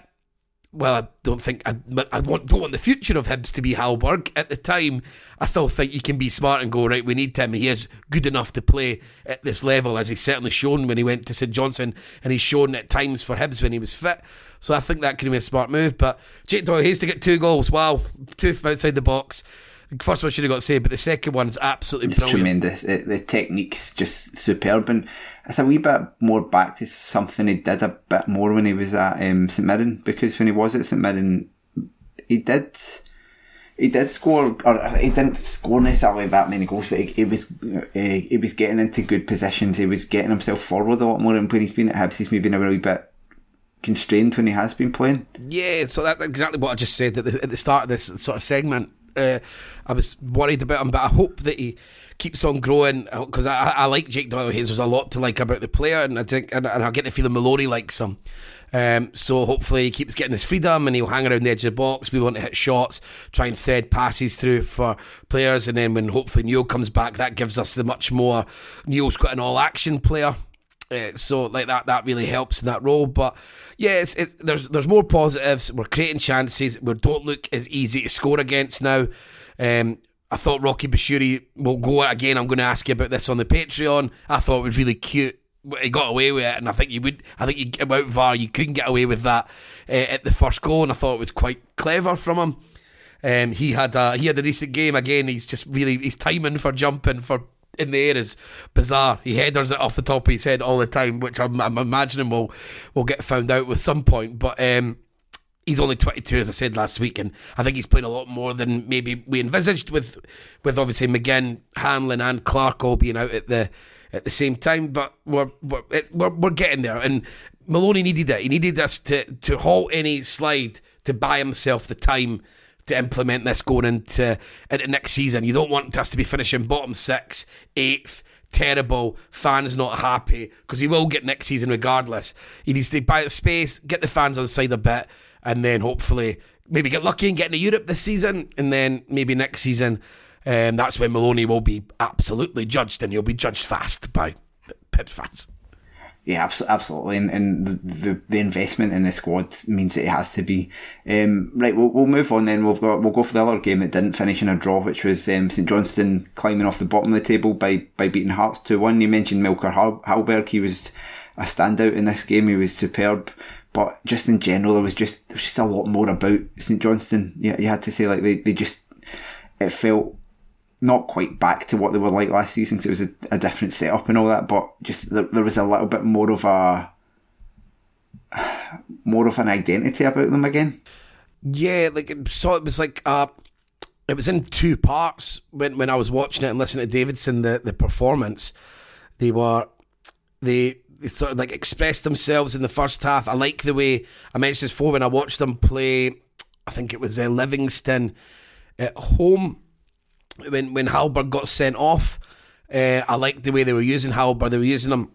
Speaker 3: well, I don't think I, I want, don't want the future of Hibs to be Hallberg. At the time, I still think you can be smart and go right. We need him. He is good enough to play at this level, as he's certainly shown when he went to St Johnstone, and he's shown at times for Hibs when he was fit. So I think that could be a smart move. But Jake Doyle Hayes to get two goals. Wow, two from outside the box. First one should have got saved, but the second one's absolutely brilliant.
Speaker 2: it's
Speaker 3: brilliant.
Speaker 2: tremendous. It, the technique's just superb, and it's a wee bit more back to something he did a bit more when he was at um, St Mirren, because when he was at St Mirren, he did he did score, or he didn't score necessarily that many goals, but he, he was uh, he was getting into good positions. He was getting himself forward a lot more, and when he's been at Hibs, he's maybe been a wee bit constrained when he has been playing.
Speaker 3: Yeah, so that's exactly what I just said at the, at the start of this sort of segment. Uh, I was worried about him, but I hope that he keeps on growing because I, I, like Jake Doyle Hayes. There's a lot to like about the player, and I think and, and I get the feeling Maloney likes him. Um, so hopefully he keeps getting his freedom and he'll hang around the edge of the box. We want to hit shots, try and thread passes through for players, and then when hopefully Newell comes back, that gives us the much more. Newell's quite an all-action player. Uh, so like that that really helps in that role. But yeah, it's, it's, there's there's more positives. We're creating chances. We don't look as easy to score against now. Um, I thought Rocky Bushiri will go again. I'm going to ask you about this on the Patreon. I thought it was really cute. He got away with it, and I think you would. I think you about VAR, you couldn't get away with that uh, at the first goal, and I thought it was quite clever from him. Um, he had a he had a decent game again. He's just really he's timing for jumping for in the air is bizarre. He headers it off the top of his head all the time, which I'm, I'm imagining will will get found out with some point. But um, he's only 22, as I said last week, and I think he's playing a lot more than maybe we envisaged. With with obviously McGinn, Hanlon, and Clark all being out at the at the same time. But we're we're we're, we're getting there, and Maloney needed it. He needed us to to halt any slide to buy himself the time to implement this going into, into next season. You don't want us to be finishing bottom six, eighth, terrible, fans not happy, because he will get next season regardless. He needs to buy the space, get the fans on the side a bit, and then hopefully maybe get lucky and get into Europe this season, and then maybe next season. Um, that's when Maloney will be absolutely judged, and he'll be judged fast by Hibs fans.
Speaker 2: Yeah, absolutely, and, and the the investment in the squad means that it has to be. Um, right, we'll, we'll move on then. We've got we'll go for the other game that didn't finish in a draw, which was um, St Johnstone climbing off the bottom of the table by by beating Hearts two one. You mentioned Melker Hallberg. he was a standout in this game. He was superb, but just in general, there was just there was just a lot more about St Johnstone. Yeah, you had to say like they they just it felt not quite back to what they were like last season because it was a, a, different setup and all that, but just there, there, was a little bit more of a more of an identity about them again.
Speaker 3: Yeah, like so it was like uh it was in two parts when when I was watching it and listening to Davidson the the performance. They were they, they sort of like expressed themselves in the first half. I like the way I mentioned this before when I watched them play. I think it was uh, Livingston at home when when Hallberg got sent off, uh, I liked the way they were using Hallberg. They were using him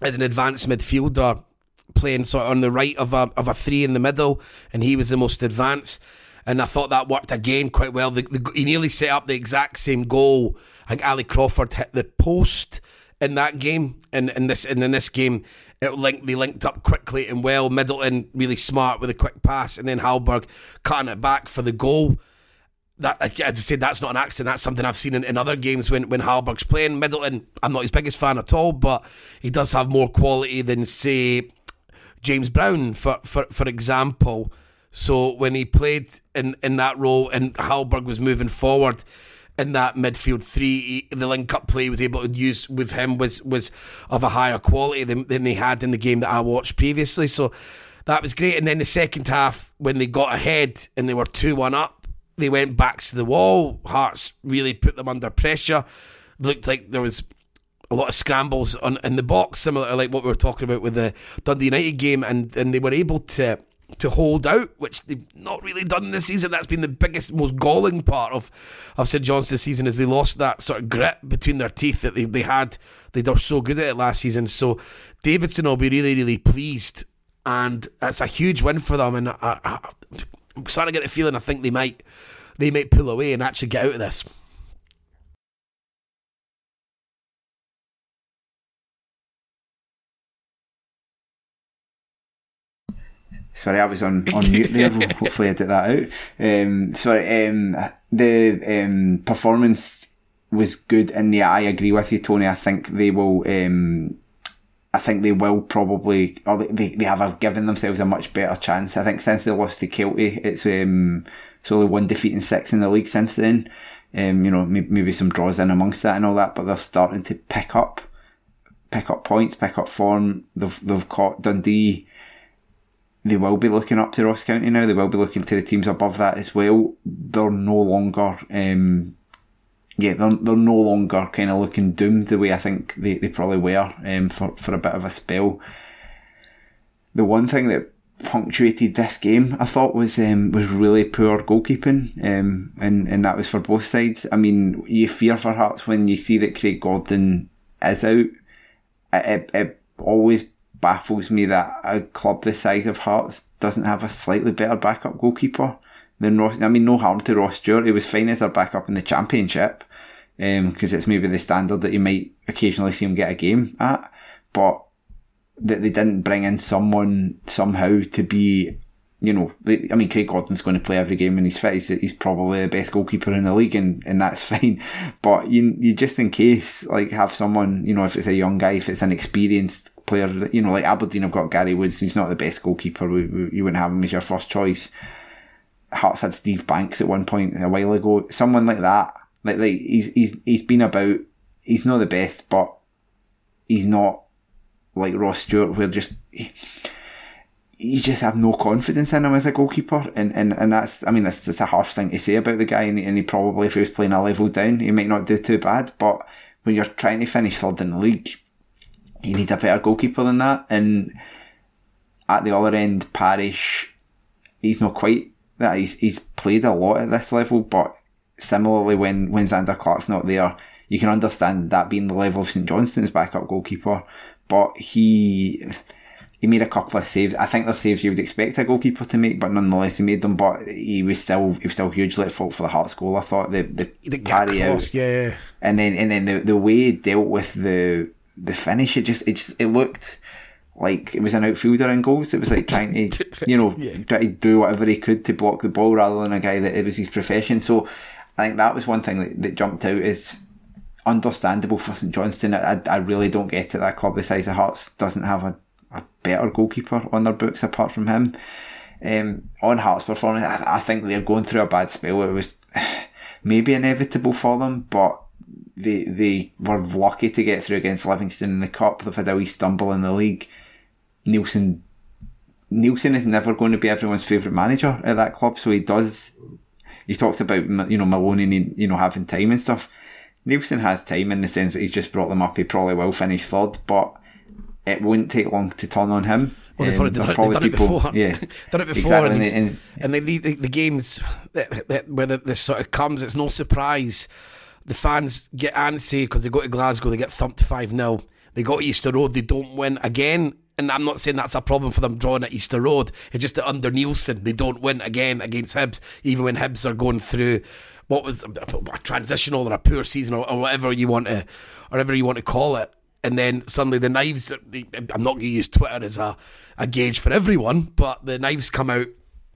Speaker 3: as an advanced midfielder, playing sort of on the right of a of a three in the middle, and he was the most advanced. And I thought that worked again quite well. The, the, he nearly set up the exact same goal. I think Ali Crawford hit the post in that game, and in this and in this game, it linked they linked up quickly and well. Middleton really smart with a quick pass, and then Hallberg cutting it back for the goal that as I said, that's not an accident. That's something I've seen in, in other games when when Hallberg's playing. Middleton, I'm not his biggest fan at all, but he does have more quality than say James Brown, for for for example. So when he played in in that role and Hallberg was moving forward in that midfield three, he, the link up play was able to use with him was was of a higher quality than than they had in the game that I watched previously. So that was great. And then the second half, when they got ahead and they were two one up they went back to the wall. Hearts really put them under pressure. Looked like there was a lot of scrambles on in the box, similar to like what we were talking about with the Dundee United game, and, and they were able to to hold out, which they've not really done this season. That's been the biggest, most galling part of, of St John's season is they lost that sort of grit between their teeth that they, they had. They were so good at it last season. So Davidson will be really, really pleased. And it's a huge win for them. And I, I, I'm starting to get the feeling I think they might they might pull away and actually get out of this.
Speaker 2: Sorry, I was on, on mute there. Hopefully edit that out. Um, sorry, um, the um, performance was good, and yeah, I agree with you, Tony. I think they will. Um, I think they will probably, or they, they have given themselves a much better chance. I think since they lost to Kelty, it's um, it's only one defeat and six in the league since then. Um, you know, maybe, maybe some draws in amongst that and all that, but they're starting to pick up, pick up points, pick up form. They've they've caught Dundee. They will be looking up to Ross County now. They will be looking to the teams above that as well. They're no longer um, yeah, they're, they're no longer kind of looking doomed the way I think they, they probably were um, for, for a bit of a spell. The one thing that punctuated this game, I thought, was um, was really poor goalkeeping, um, and, and that was for both sides. I mean, you fear for Hearts when you see that Craig Gordon is out. It, it always baffles me that a club the size of Hearts doesn't have a slightly better backup goalkeeper than Ross. I mean, no harm to Ross Stewart. He was fine as our backup in the championship because um, it's maybe the standard that you might occasionally see him get a game at, but that they didn't bring in someone somehow to be. You know, they, I mean, Craig Gordon's going to play every game and he's fit. He's, he's probably the best goalkeeper in the league, and, and that's fine. But you, you just in case, like, have someone, you know, if it's a young guy, if it's an experienced player, you know, like Aberdeen have got Gary Woods, he's not the best goalkeeper. We, we, you wouldn't have him as your first choice. Hearts had Steve Banks at one point a while ago. Someone like that. Like like he's he's he's been about. He's not the best, but he's not like Ross Stewart, where just you just have no confidence in him as a goalkeeper, and and, and that's I mean it's it's a harsh thing to say about the guy, and, and he probably if he was playing a level down, he might not do too bad, but when you're trying to finish third in the league, you need a better goalkeeper than that, and at the other end, Parish, he's not quite that he's he's played a lot at this level, but similarly when when Zander Clark's not there, you can understand that being the level of St Johnstone's backup goalkeeper. But he he made a couple of saves. I think they're saves you would expect a goalkeeper to make, but nonetheless he made them. But he was still he was still hugely at fault for the Hearts goal. I thought the the,
Speaker 3: the parry out, yeah,
Speaker 2: and then and then the the way he dealt with the the finish, it just it just it looked like it was an outfielder in goals. It was like trying to, you know, yeah. try to do whatever he could to block the ball rather than a guy that it was his profession. So I think that was one thing that, that jumped out is understandable for St Johnstone. I, I really don't get it. That club the size of Hearts doesn't have a, a better goalkeeper on their books apart from him. Um, on Hearts' performance, I, I think they're going through a bad spell. It was maybe inevitable for them, but they they were lucky to get through against Livingston in the cup. They've had a wee stumble in the league. Neilson Neilson is never going to be everyone's favourite manager at that club, so he does. He talked about you know Maloney, you know having time and stuff. Neilson has time in the sense that he's just brought them up. He probably will finish third, but it won't take long to turn on him.
Speaker 3: Well, they've, um, already, done, they've done people, it before. Yeah, done it before, exactly. and, and, and, the, the, the games that, that, where this sort of comes, it's no surprise. The fans get antsy because they go to Glasgow, they get thumped five 0 They go to Easter Road, they don't win again and I'm not saying that's a problem for them drawing at Easter Road. It's just that under Neilson, they don't win again against Hibs, even when Hibs are going through what was a transitional or a poor season or, or whatever you want to, or whatever you want to call it. And then suddenly the knives. I'm not going to use Twitter as a, a gauge for everyone, but the knives come out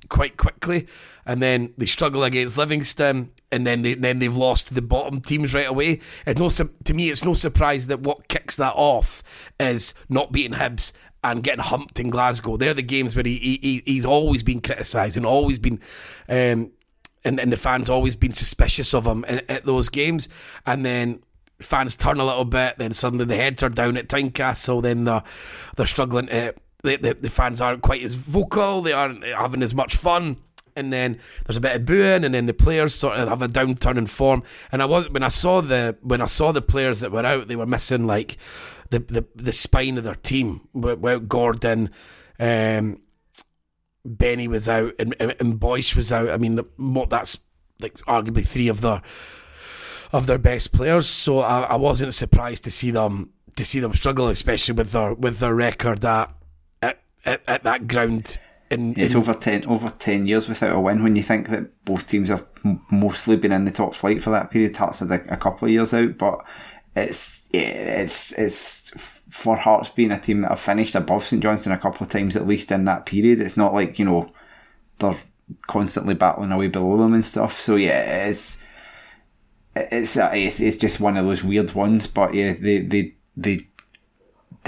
Speaker 3: quite quickly, and then they struggle against Livingston, and then they then they've lost to the bottom teams right away. It's no to me, it's no surprise that what kicks that off is not beating Hibs and getting humped in Glasgow. They're the games where he, he he's always been criticised and always been. Um, and, and the fans always been suspicious of him at, at those games, and then fans turn a little bit. Then suddenly the heads are down at Tynecastle. Then they're they're struggling to. The, the, the fans aren't quite as vocal. They aren't having as much fun and then there's a bit of booing, and then the players sort of have a downturn in form. And I was when I saw the when I saw the players that were out, they were missing like the the, the spine of their team. Well, Gordon, um, Benny was out, and and Boyce was out. I mean, that's like arguably three of their of their best players. So I, I wasn't surprised to see them to see them struggle, especially with their with their record at at, at, at that ground. In,
Speaker 2: it's over ten over ten years without a win. When you think that both teams have mostly been in the top flight for that period, Hearts had a, a couple of years out, but it's it's it's for Hearts being a team that have finished above St Johnstone a couple of times at least in that period. It's not like you know they're constantly battling away below them and stuff. So yeah, it's it's it's, it's just one of those weird ones. But yeah, they they they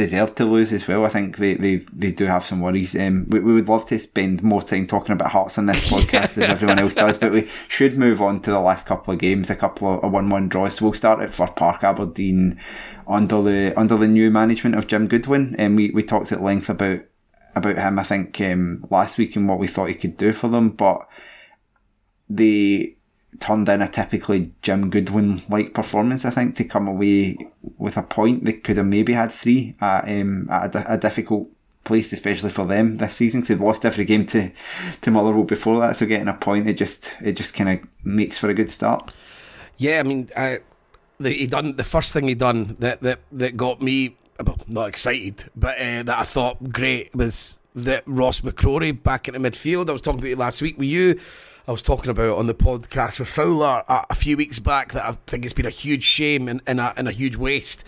Speaker 2: deserve to lose as well. I think they, they, they do have some worries. Um, we, we would love to spend more time talking about Hearts on this podcast as everyone else does, but we should move on to the last couple of games, a couple of one-one draws. So we'll start at Fir Park, Aberdeen, under the under the new management of Jim Goodwin, and we, we talked at length about about him. I think um, last week and what we thought he could do for them, but they turned in a typically Jim Goodwin like performance, I think, to come away with a point. They could have maybe had three at, um, at a, a, difficult place, especially for them this season, because they've lost every game to, to Motherwell before that. So getting a point, it just it just kind of makes for a good start.
Speaker 3: Yeah, I mean, I, the, he done the first thing he done that that, that got me well, not excited, but uh, that I thought great was that Ross McCrorie back in the midfield. I was talking about it last week with you I was talking about on the podcast with Fowler a, a few weeks back that I think it's been a huge shame and, and, a, and a huge waste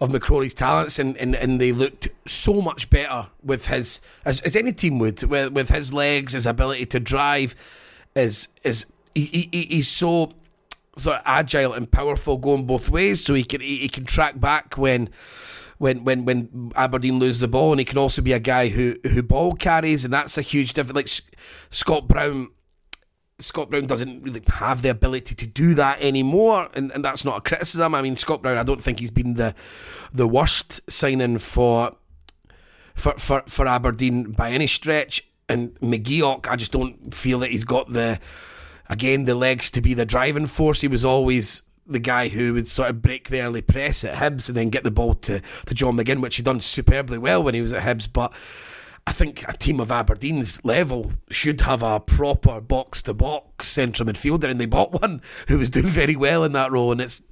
Speaker 3: of McCrorie's talents, and, and, and they looked so much better with his as, as any team would with, with his legs, his ability to drive, is is he, he, he's so sort of agile and powerful going both ways, so he can he, he can track back when when when when Aberdeen lose the ball, and he can also be a guy who who ball carries, and that's a huge difference. Like Scott Brown Scott Brown doesn't really have the ability to do that anymore, and, and that's not a criticism. I mean, Scott Brown, I don't think he's been the the worst signing for for for, for Aberdeen by any stretch. And McGeouch, I just don't feel that he's got the again the legs to be the driving force. He was always the guy who would sort of break the early press at Hibs and then get the ball to, to John McGinn, which he done superbly well when he was at Hibs. But I think a team of Aberdeen's level should have a proper box to box central midfielder, and they bought one who was doing very well in that role. And it's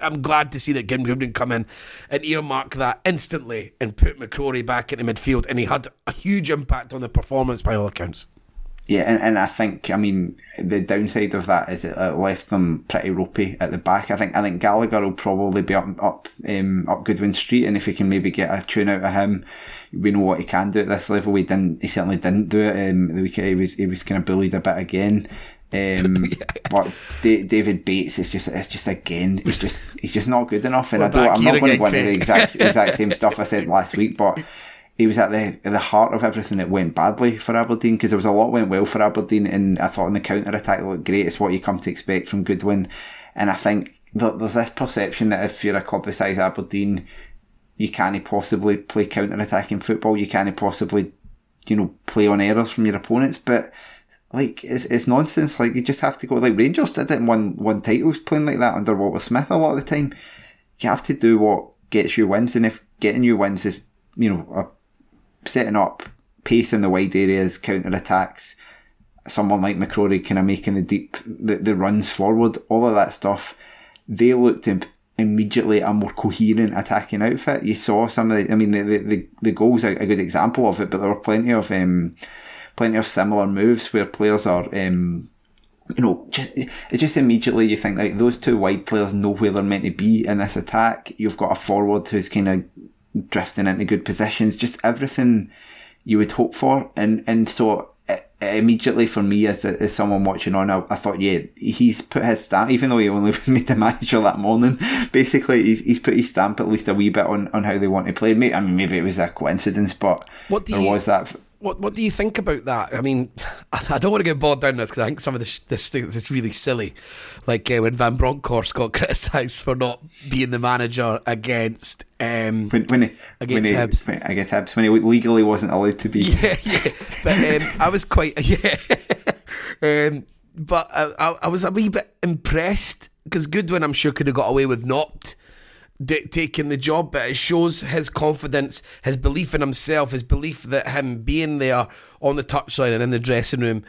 Speaker 3: I'm glad to see that Jim Goodwin come in and earmark that instantly and put McCrorie back into midfield, and he had a huge impact on the performance by all accounts.
Speaker 2: Yeah, and, and I think I mean the downside of that is it left them pretty ropey at the back. I think I think Gallagher will probably be up up um, up Goodwin Street, and if he can maybe get a tune out of him, we know what he can do at this level. We didn't. He certainly didn't do it. Um, the week he was he was kind of bullied a bit again. Um, but D- David Bates is just it's just again he's just he's just not good enough. And I don't I'm not going to go into the exact exact same stuff I said last week, but he was at the at the heart of everything that went badly for Aberdeen because there was a lot went well for Aberdeen, and I thought in the counter attack looked great. It's what you come to expect from Goodwin, and I think there's this perception that if you're a club the size Aberdeen, you can't possibly play counter attacking football. You can't possibly, you know, play on errors from your opponents. But like, it's, it's nonsense. Like, you just have to go. Like Rangers did it and won won titles playing like that under Walter Smith a lot of the time. You have to do what gets you wins, and if getting you wins is, you know, setting up pace in the wide areas, counter attacks, someone like McCrorie kind of making the deep the, the runs forward, all of that stuff. They looked imp- immediately a more coherent attacking outfit. You saw some of the, I mean, the, the, the goals are a good example of it, but there were plenty of, um, plenty of similar moves where players are, um, you know, just it's just immediately you think like those two wide players know where they're meant to be in this attack. You've got a forward who's kind of drifting into good positions, just everything you would hope for, and and so immediately for me as, as someone watching on, I, I, thought, yeah, he's put his stamp, even though he only made the manager that morning, basically he's, he's put his stamp at least a wee bit on, on how they want to play. I mean, maybe it was a coincidence, but what do there you, was that.
Speaker 3: What What do you think about that? I mean, I don't want to get bogged down in this because I think some of this this is really silly. Like uh, when Van Bronckhorst got criticised for not being the manager against um,
Speaker 2: when, when he, against when he, Hibs. When, against Hibs when he legally wasn't allowed to be.
Speaker 3: Yeah, yeah. But um, I was quite yeah. um, but I, I was a wee bit impressed because Goodwin, I'm sure, could have got away with not taking the job, but it shows his confidence, his belief in himself, his belief that him being there on the touchline and in the dressing room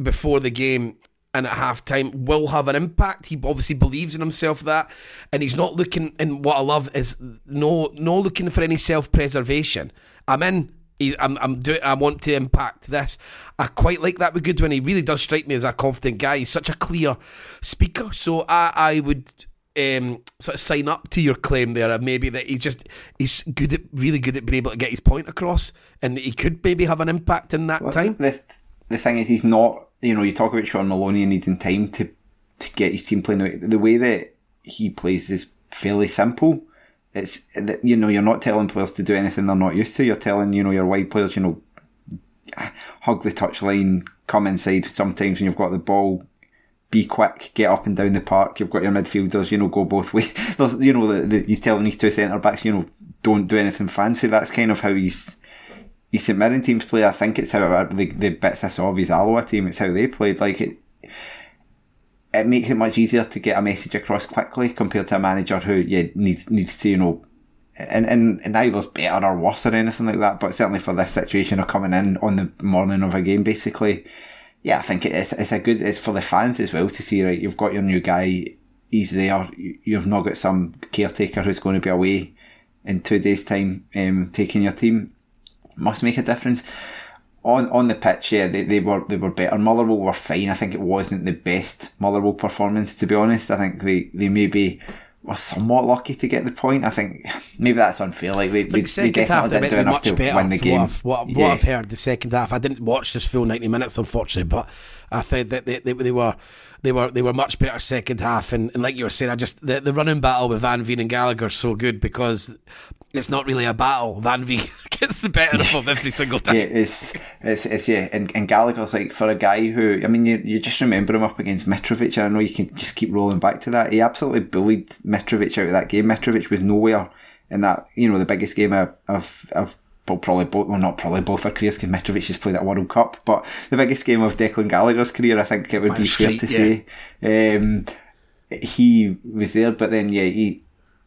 Speaker 3: before the game and at half time will have an impact. He obviously believes in himself that, and he's not looking. And what I love is no, no looking for any self preservation. I'm in. I'm, I'm doing. I want to impact this. I quite like that with Goodwin. He really does strike me as a confident guy. He's such a clear speaker. So I, I would um, sort of sign up to your claim there, maybe that he just he's good at really good at being able to get his point across, and he could maybe have an impact in that well, time.
Speaker 2: The the thing is, he's not. You know, you talk about Shaun Maloney needing time to to get his team playing the way, the way that he plays is fairly simple. it's that you know you're not telling players to do anything they're not used to. You're telling you know your wide players, you know, hug the touchline, come inside. Sometimes when you've got the ball, be quick, get up and down the park. You've got your midfielders, you know, go both ways. you know, the, the, he's telling these two centre backs, you know, don't do anything fancy. That's kind of how he's. He's St Mirren teams play. I think it's how the, the bits I saw of his Alloa team. It's how they played. Like it, it makes it much easier to get a message across quickly compared to a manager who yeah needs needs to you know and and, and either's better or worse or anything like that. But certainly for this situation of coming in on the morning of a game, basically, yeah, I think it's it's a good it's for the fans as well to see right. You've got your new guy, he's there. You've not got some caretaker who's going to be away in two days' time, um, taking your team. Must make a difference on on the pitch, yeah, they, they were they were better. Motherwell were fine. I think it wasn't the best Motherwell performance, to be honest. I think they, they maybe were somewhat lucky to get the point. I think maybe that's unfair. Like they, like they, they definitely didn't do enough to win the game.
Speaker 3: What I've, what, yeah. what I've heard the second half, I didn't watch this full ninety minutes, unfortunately, but I thought that they, they, they were they were they were much better second half. And, and like you were saying, I just the, the running battle with Van Veen and Gallagher is so good because it's not really a battle. Van Veen gets the better of him every single time.
Speaker 2: Yeah, it's it's, it's yeah, and, and Gallagher's like for a guy who I mean, you you just remember him up against Mitrovic. I know you can just keep rolling back to that. He absolutely bullied Mitrovic out of that game. Mitrovic was nowhere in that you know the biggest game of of, well, probably both, well, not probably both our careers because Mitrovic has played at World Cup, but the biggest game of Declan Gallagher's career, I think it would be fair to yeah. say. Um, he was there, but then, yeah, he,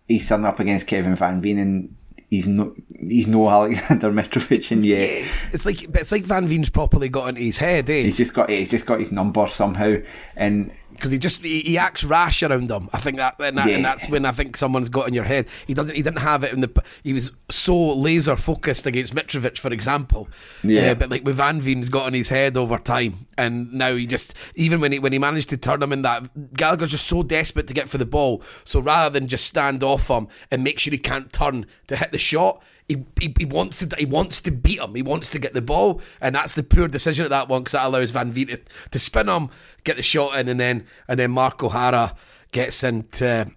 Speaker 2: he's suddenly up against Kevin Van Veen and he's no he's no Alexander Mitrovic and yet
Speaker 3: yeah, it's like it's like Van Veen's properly got into his head eh?
Speaker 2: he's just got he's just got his number somehow and
Speaker 3: because he just he, he, acts rash around them I think that and, that, yeah. and that's when I think someone's got in your head he doesn't he didn't have it in the he was so laser focused against Mitrovic for example yeah uh, but like with Van Veen's got in his head over time and now he just even when he when he managed to turn him in that Gallagher's just so desperate to get for the ball so rather than just stand off him and make sure he can't turn to hit the shot. He, he, he, wants to he wants to beat him. He wants to get the ball, and that's the poor decision at that one because that allows Van Veen to, to, spin him, get the shot in, and then and then Mark O'Hara gets in to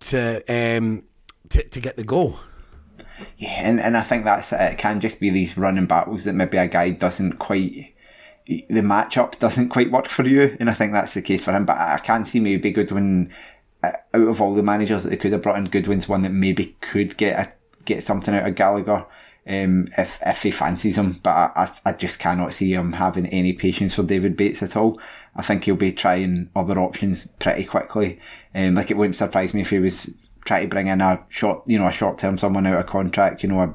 Speaker 3: to um, to, to get the goal.
Speaker 2: Yeah, and, and I think that's it. Can just be these running battles that maybe a guy doesn't quite the matchup doesn't quite work for you, and I think that's the case for him. But I can see maybe Goodwin uh, out of all the managers that they could have brought in, Goodwin's one that maybe could get a get something out of Gallagher um, if if he fancies him. But I, I, I just cannot see him having any patience for David Bates at all. I think he'll be trying other options pretty quickly. Um, like it wouldn't surprise me if he was trying to bring in a short, you know, a short term someone out of contract, you know, a,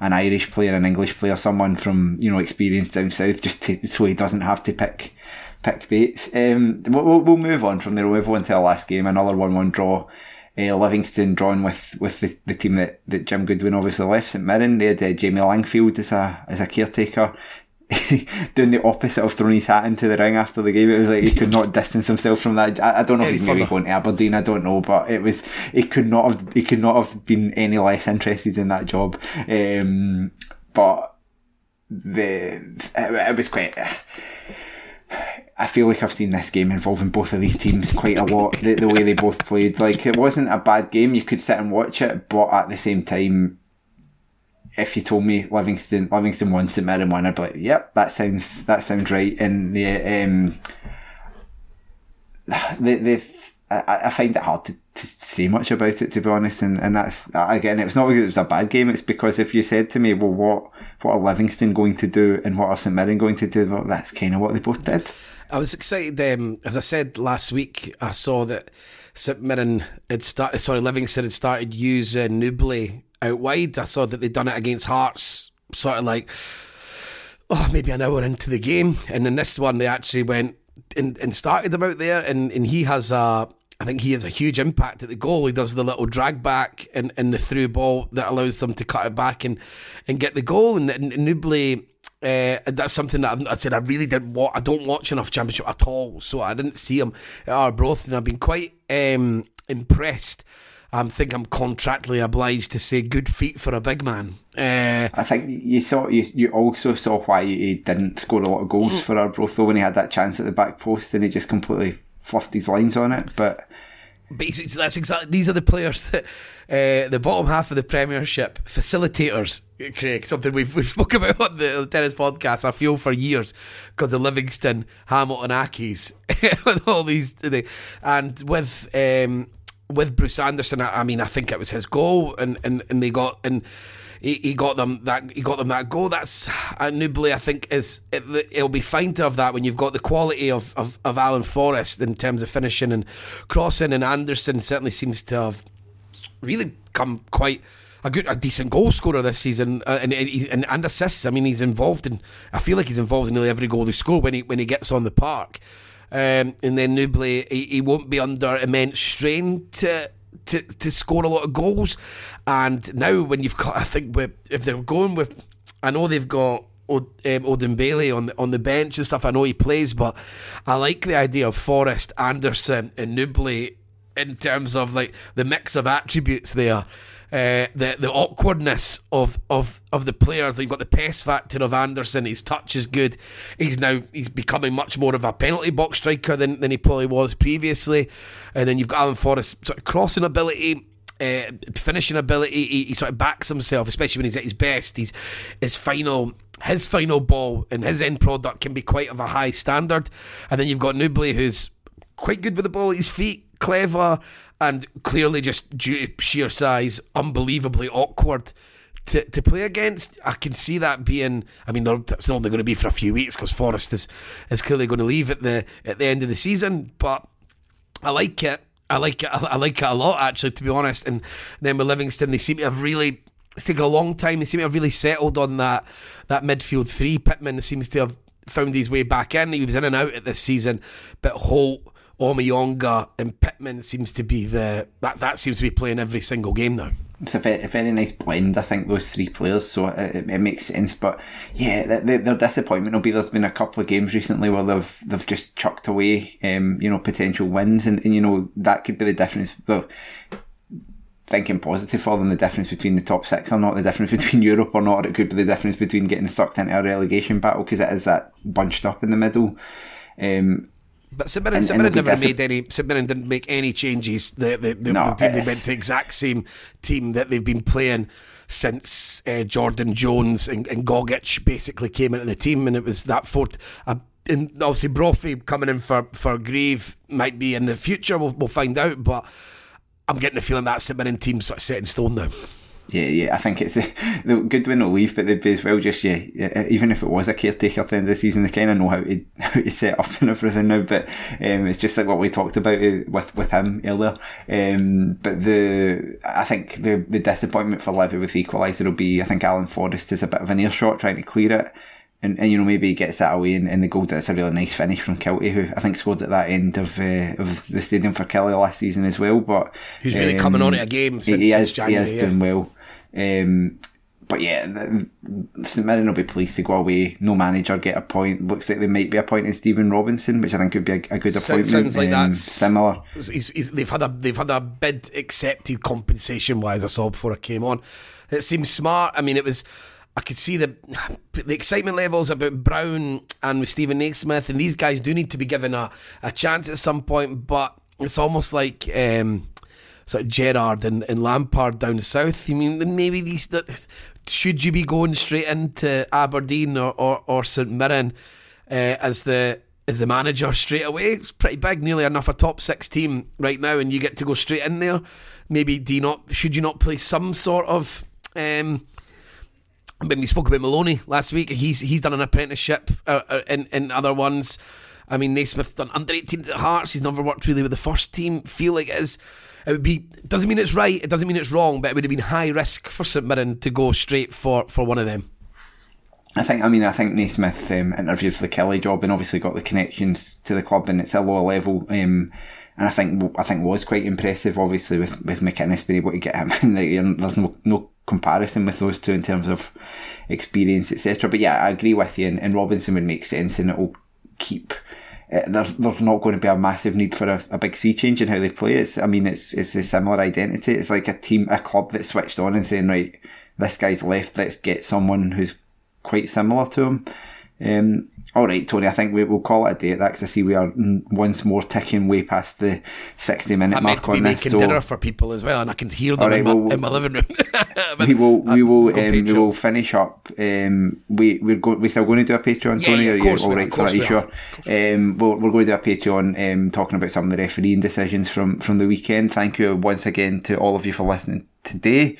Speaker 2: an Irish player, an English player, someone from you know experience down south, just to, so he doesn't have to pick pick Bates. Um, we'll, we'll move on from there. We'll move on to our last game, another one-one draw uh, Livingston drawn with, with the, the team that, that Jim Goodwin obviously left, St Mirren. They had uh, Jamie Langfield as a as a caretaker. doing the opposite of throwing his hat into the ring after the game. It was like he could not distance himself from that. I, I don't know if he's maybe going to Aberdeen. I don't know, but it was he could not have he could not have been any less interested in that job. Um, but the it, it was quite. I feel like I've seen this game involving both of these teams quite a lot. the, the way they both played, like it wasn't a bad game. You could sit and watch it, but at the same time, if you told me Livingston Livingston won St Mirren one, I'd be like, "Yep, that sounds that sounds right." And the um, the the I, I find it hard to, to say much about it to be honest, and and that's again, it's not because it was a bad game. It's because if you said to me, "Well, what what are Livingston going to do and what are St Mirren going to do?" Well, that's kind of what they both did.
Speaker 3: I was excited. Um, as I said last week, I saw that St Mirren had started. Sorry, Livingston had started using Nouble out wide. I saw that they'd done it against Hearts, sort of like, oh, maybe an hour into the game. And in this one, they actually went and, and started about there. And, and he has a, I think he has a huge impact at the goal. He does the little drag back and, and the through ball that allows them to cut it back and, and get the goal. And, and Nouble uh, that's something that I've, I said I really didn't watch. I don't watch enough championship at all, so I didn't see him at Arbroath, and I've been quite um, impressed. I think I'm contractually obliged to say good feet for a big man. Uh,
Speaker 2: I think you saw you, you also saw why he didn't score a lot of goals mm. for Arbroath though when he had that chance at the back post and he just completely fluffed his lines on it. But
Speaker 3: Basically, that's exactly. These are the players that uh, the bottom half of the Premiership facilitators. Craig, something we've we've spoken about on the terrace podcast. I feel for years because of Livingston, Hamilton, Accies, with all these, and with um, with Bruce Anderson. I, I mean, I think it was his goal, and and, and they got and he, he got them that he got them that goal. That's uh, Nouble, I think is it, will be fine to have that when you've got the quality of, of, of Alan Forrest in terms of finishing and crossing, and Anderson certainly seems to have really come quite a good, a decent goal scorer this season, uh, and, and, and assists. I mean, he's involved in. I feel like he's involved in nearly every goal he scores when he when he gets on the park. Um, and then Nouble, he, he won't be under immense strain to to, to score a lot of goals. And now when you've got, I think if they're going with, I know they've got um, Odin Bailey on the on the bench and stuff. I know he plays, but I like the idea of Forrest, Anderson, and Nouble in terms of like the mix of attributes there uh, the the awkwardness of, of of the players. You've got the pest factor of Anderson. His touch is good. He's now he's becoming much more of a penalty box striker than, than he probably was previously. And then you've got Alan Forrest sort of crossing ability. Uh, finishing ability, he, he, sort of backs himself, especially when he's at his best. He's his final, his final ball and his end product can be quite of a high standard. And then you've got Nouble, who's quite good with the ball at his feet, clever, and clearly just due to sheer size, unbelievably awkward to, to play against. I can see that being. I mean, it's only going to be for a few weeks because Forrest is is clearly going to leave at the at the end of the season. But I like it. I like it. I like it a lot, actually, to be honest. And then with Livingston, they seem to have really. It's taken a long time. They seem to have really settled on that that midfield three. Pittman seems to have found his way back in. He was in and out at this season, but Holt Omeonga and Pittman seems to be the that that seems to be playing every single game now.
Speaker 2: It's a very, a very nice blend, I think, those three players. So it, it makes sense. But yeah, their, their disappointment will be there's been a couple of games recently where they've they've just chucked away, um, you know, potential wins, and, and you know that could be the difference. Well, thinking positive for them, the difference between the top six or not, the difference between Europe or not, or it could be the difference between getting sucked into a relegation battle because it is that bunched up in the middle. Um,
Speaker 3: but St Mirren, St Mirren never made any. Mirren didn't make any changes. The, the, the, no, the team, they went to the exact same team that they've been playing since uh, Jordan Jones and, and Gogic basically came into the team, and it was that fourth. Uh, and obviously, Brophy coming in for for Greive might be in the future. We'll, we'll find out, but I'm getting the feeling that Mirren team sort of set in stone now.
Speaker 2: Yeah, yeah, I think it's a, good win will leave, but they'd be as well just yeah, yeah, even if it was a caretaker at the end of the season, they kind of know how to how to set up and everything now. But um, it's just like what we talked about uh, with with him earlier. Um, but the I think the the disappointment for Livi with equaliser will be I think Alan Forrest is a bit of an earshot trying to clear it. And, and you know maybe he gets that away in, in the goal. That's a really nice finish from Kiltie, who I think scored at that end of uh, of the stadium for Killie last season as well. But
Speaker 3: he's really um, coming on at a game since, he, since
Speaker 2: is,
Speaker 3: January.
Speaker 2: He is yeah. doing well. Um, but yeah, St Mirren will be pleased to go away. No manager get a point. Looks like they might be appointing Stephen Robinson, which I think would be a, a good appointment.
Speaker 3: Sounds like um,
Speaker 2: that's similar.
Speaker 3: He's, he's, they've had a they've had a bid accepted compensation wise. I saw before I came on. It seems smart. I mean, it was. I could see the the excitement levels about Brown and with Steven Naismith, and these guys do need to be given a, a chance at some point. But it's almost like. Um, sort of Gerrard and, and Lampard down south. I mean, maybe these should you be going straight into Aberdeen or, or, or St Mirren uh, as the as the manager straight away? It's pretty big, nearly enough a top six team right now, and you get to go straight in there. Maybe do you not should you not play some sort of um, when we spoke about Maloney last week, he's he's done an apprenticeship uh, uh in in other ones. I mean, Naismith's done under 18s at Hearts. He's never worked really with the first team. Feel like it is it would be doesn't mean it's right, it doesn't mean it's wrong, but it would have been high risk for St Mirren to go straight for, for one of them.
Speaker 2: I think, I mean, I think Naismith um, interviewed for the Killie job and obviously got the connections to the club, and it's a lower level. Um, and I think I think was quite impressive, obviously, with with McInnes being able to get him. And there's no no comparison with those two in terms of experience, etc. But yeah, I agree with you, and, and Robinson would make sense, and it will keep Eh, there's there's not going to be a massive need for a, a big sea change in how they play. It's I mean it's it's a similar identity. It's like a team a club that switched on and saying right this guy's left. Let's get someone who's quite similar to him. Um, all right, Tony. I think we will call it a day at that because I see we are once more ticking way past the sixty-minute mark
Speaker 3: to be
Speaker 2: on this.
Speaker 3: making
Speaker 2: So,
Speaker 3: dinner for people as well, and I can hear them
Speaker 2: All right,
Speaker 3: in, my, in my living room.
Speaker 2: we will we will um, we will finish up. Um, we we're go- we still going to do a Patreon,
Speaker 3: Yeah,
Speaker 2: Tony.
Speaker 3: yeah,
Speaker 2: are
Speaker 3: of course are,
Speaker 2: right
Speaker 3: of
Speaker 2: for that? Are you sure? Um, we're, we're going to do a Patreon um, talking about some of the refereeing decisions from from the weekend. Thank you once again to all of you for listening today.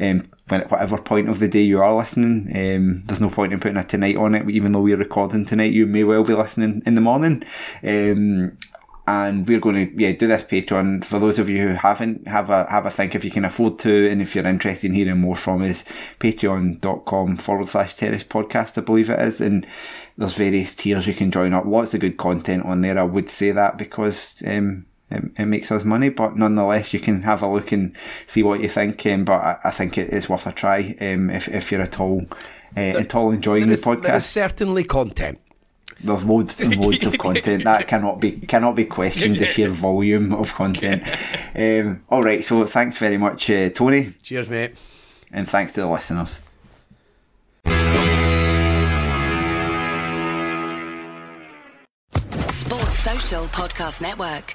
Speaker 2: Um, when at whatever point of the day you are listening, um, there's no point in putting a tonight on it. Even though we're recording tonight, you may well be listening in the morning. Um, and we're going to yeah do this Patreon for those of you who haven't have a have a think if you can afford to and if you're interested in hearing more from us patreon.com forward slash terrace podcast I believe it is and there's various tiers you can join up lots of good content on there I would say that because um it, it makes us money but nonetheless you can have a look and see what you think um, but I, I think it is worth a try um, if, if you're at all uh, at all enjoying
Speaker 3: There
Speaker 2: the
Speaker 3: is,
Speaker 2: podcast
Speaker 3: is certainly content.
Speaker 2: there's loads and loads of content that cannot be cannot be questioned. The sheer volume of content. Um, all right, so thanks very much, uh, Tony,
Speaker 3: Cheers, mate.
Speaker 2: and thanks to the listeners.
Speaker 4: Sports Social Podcast Network.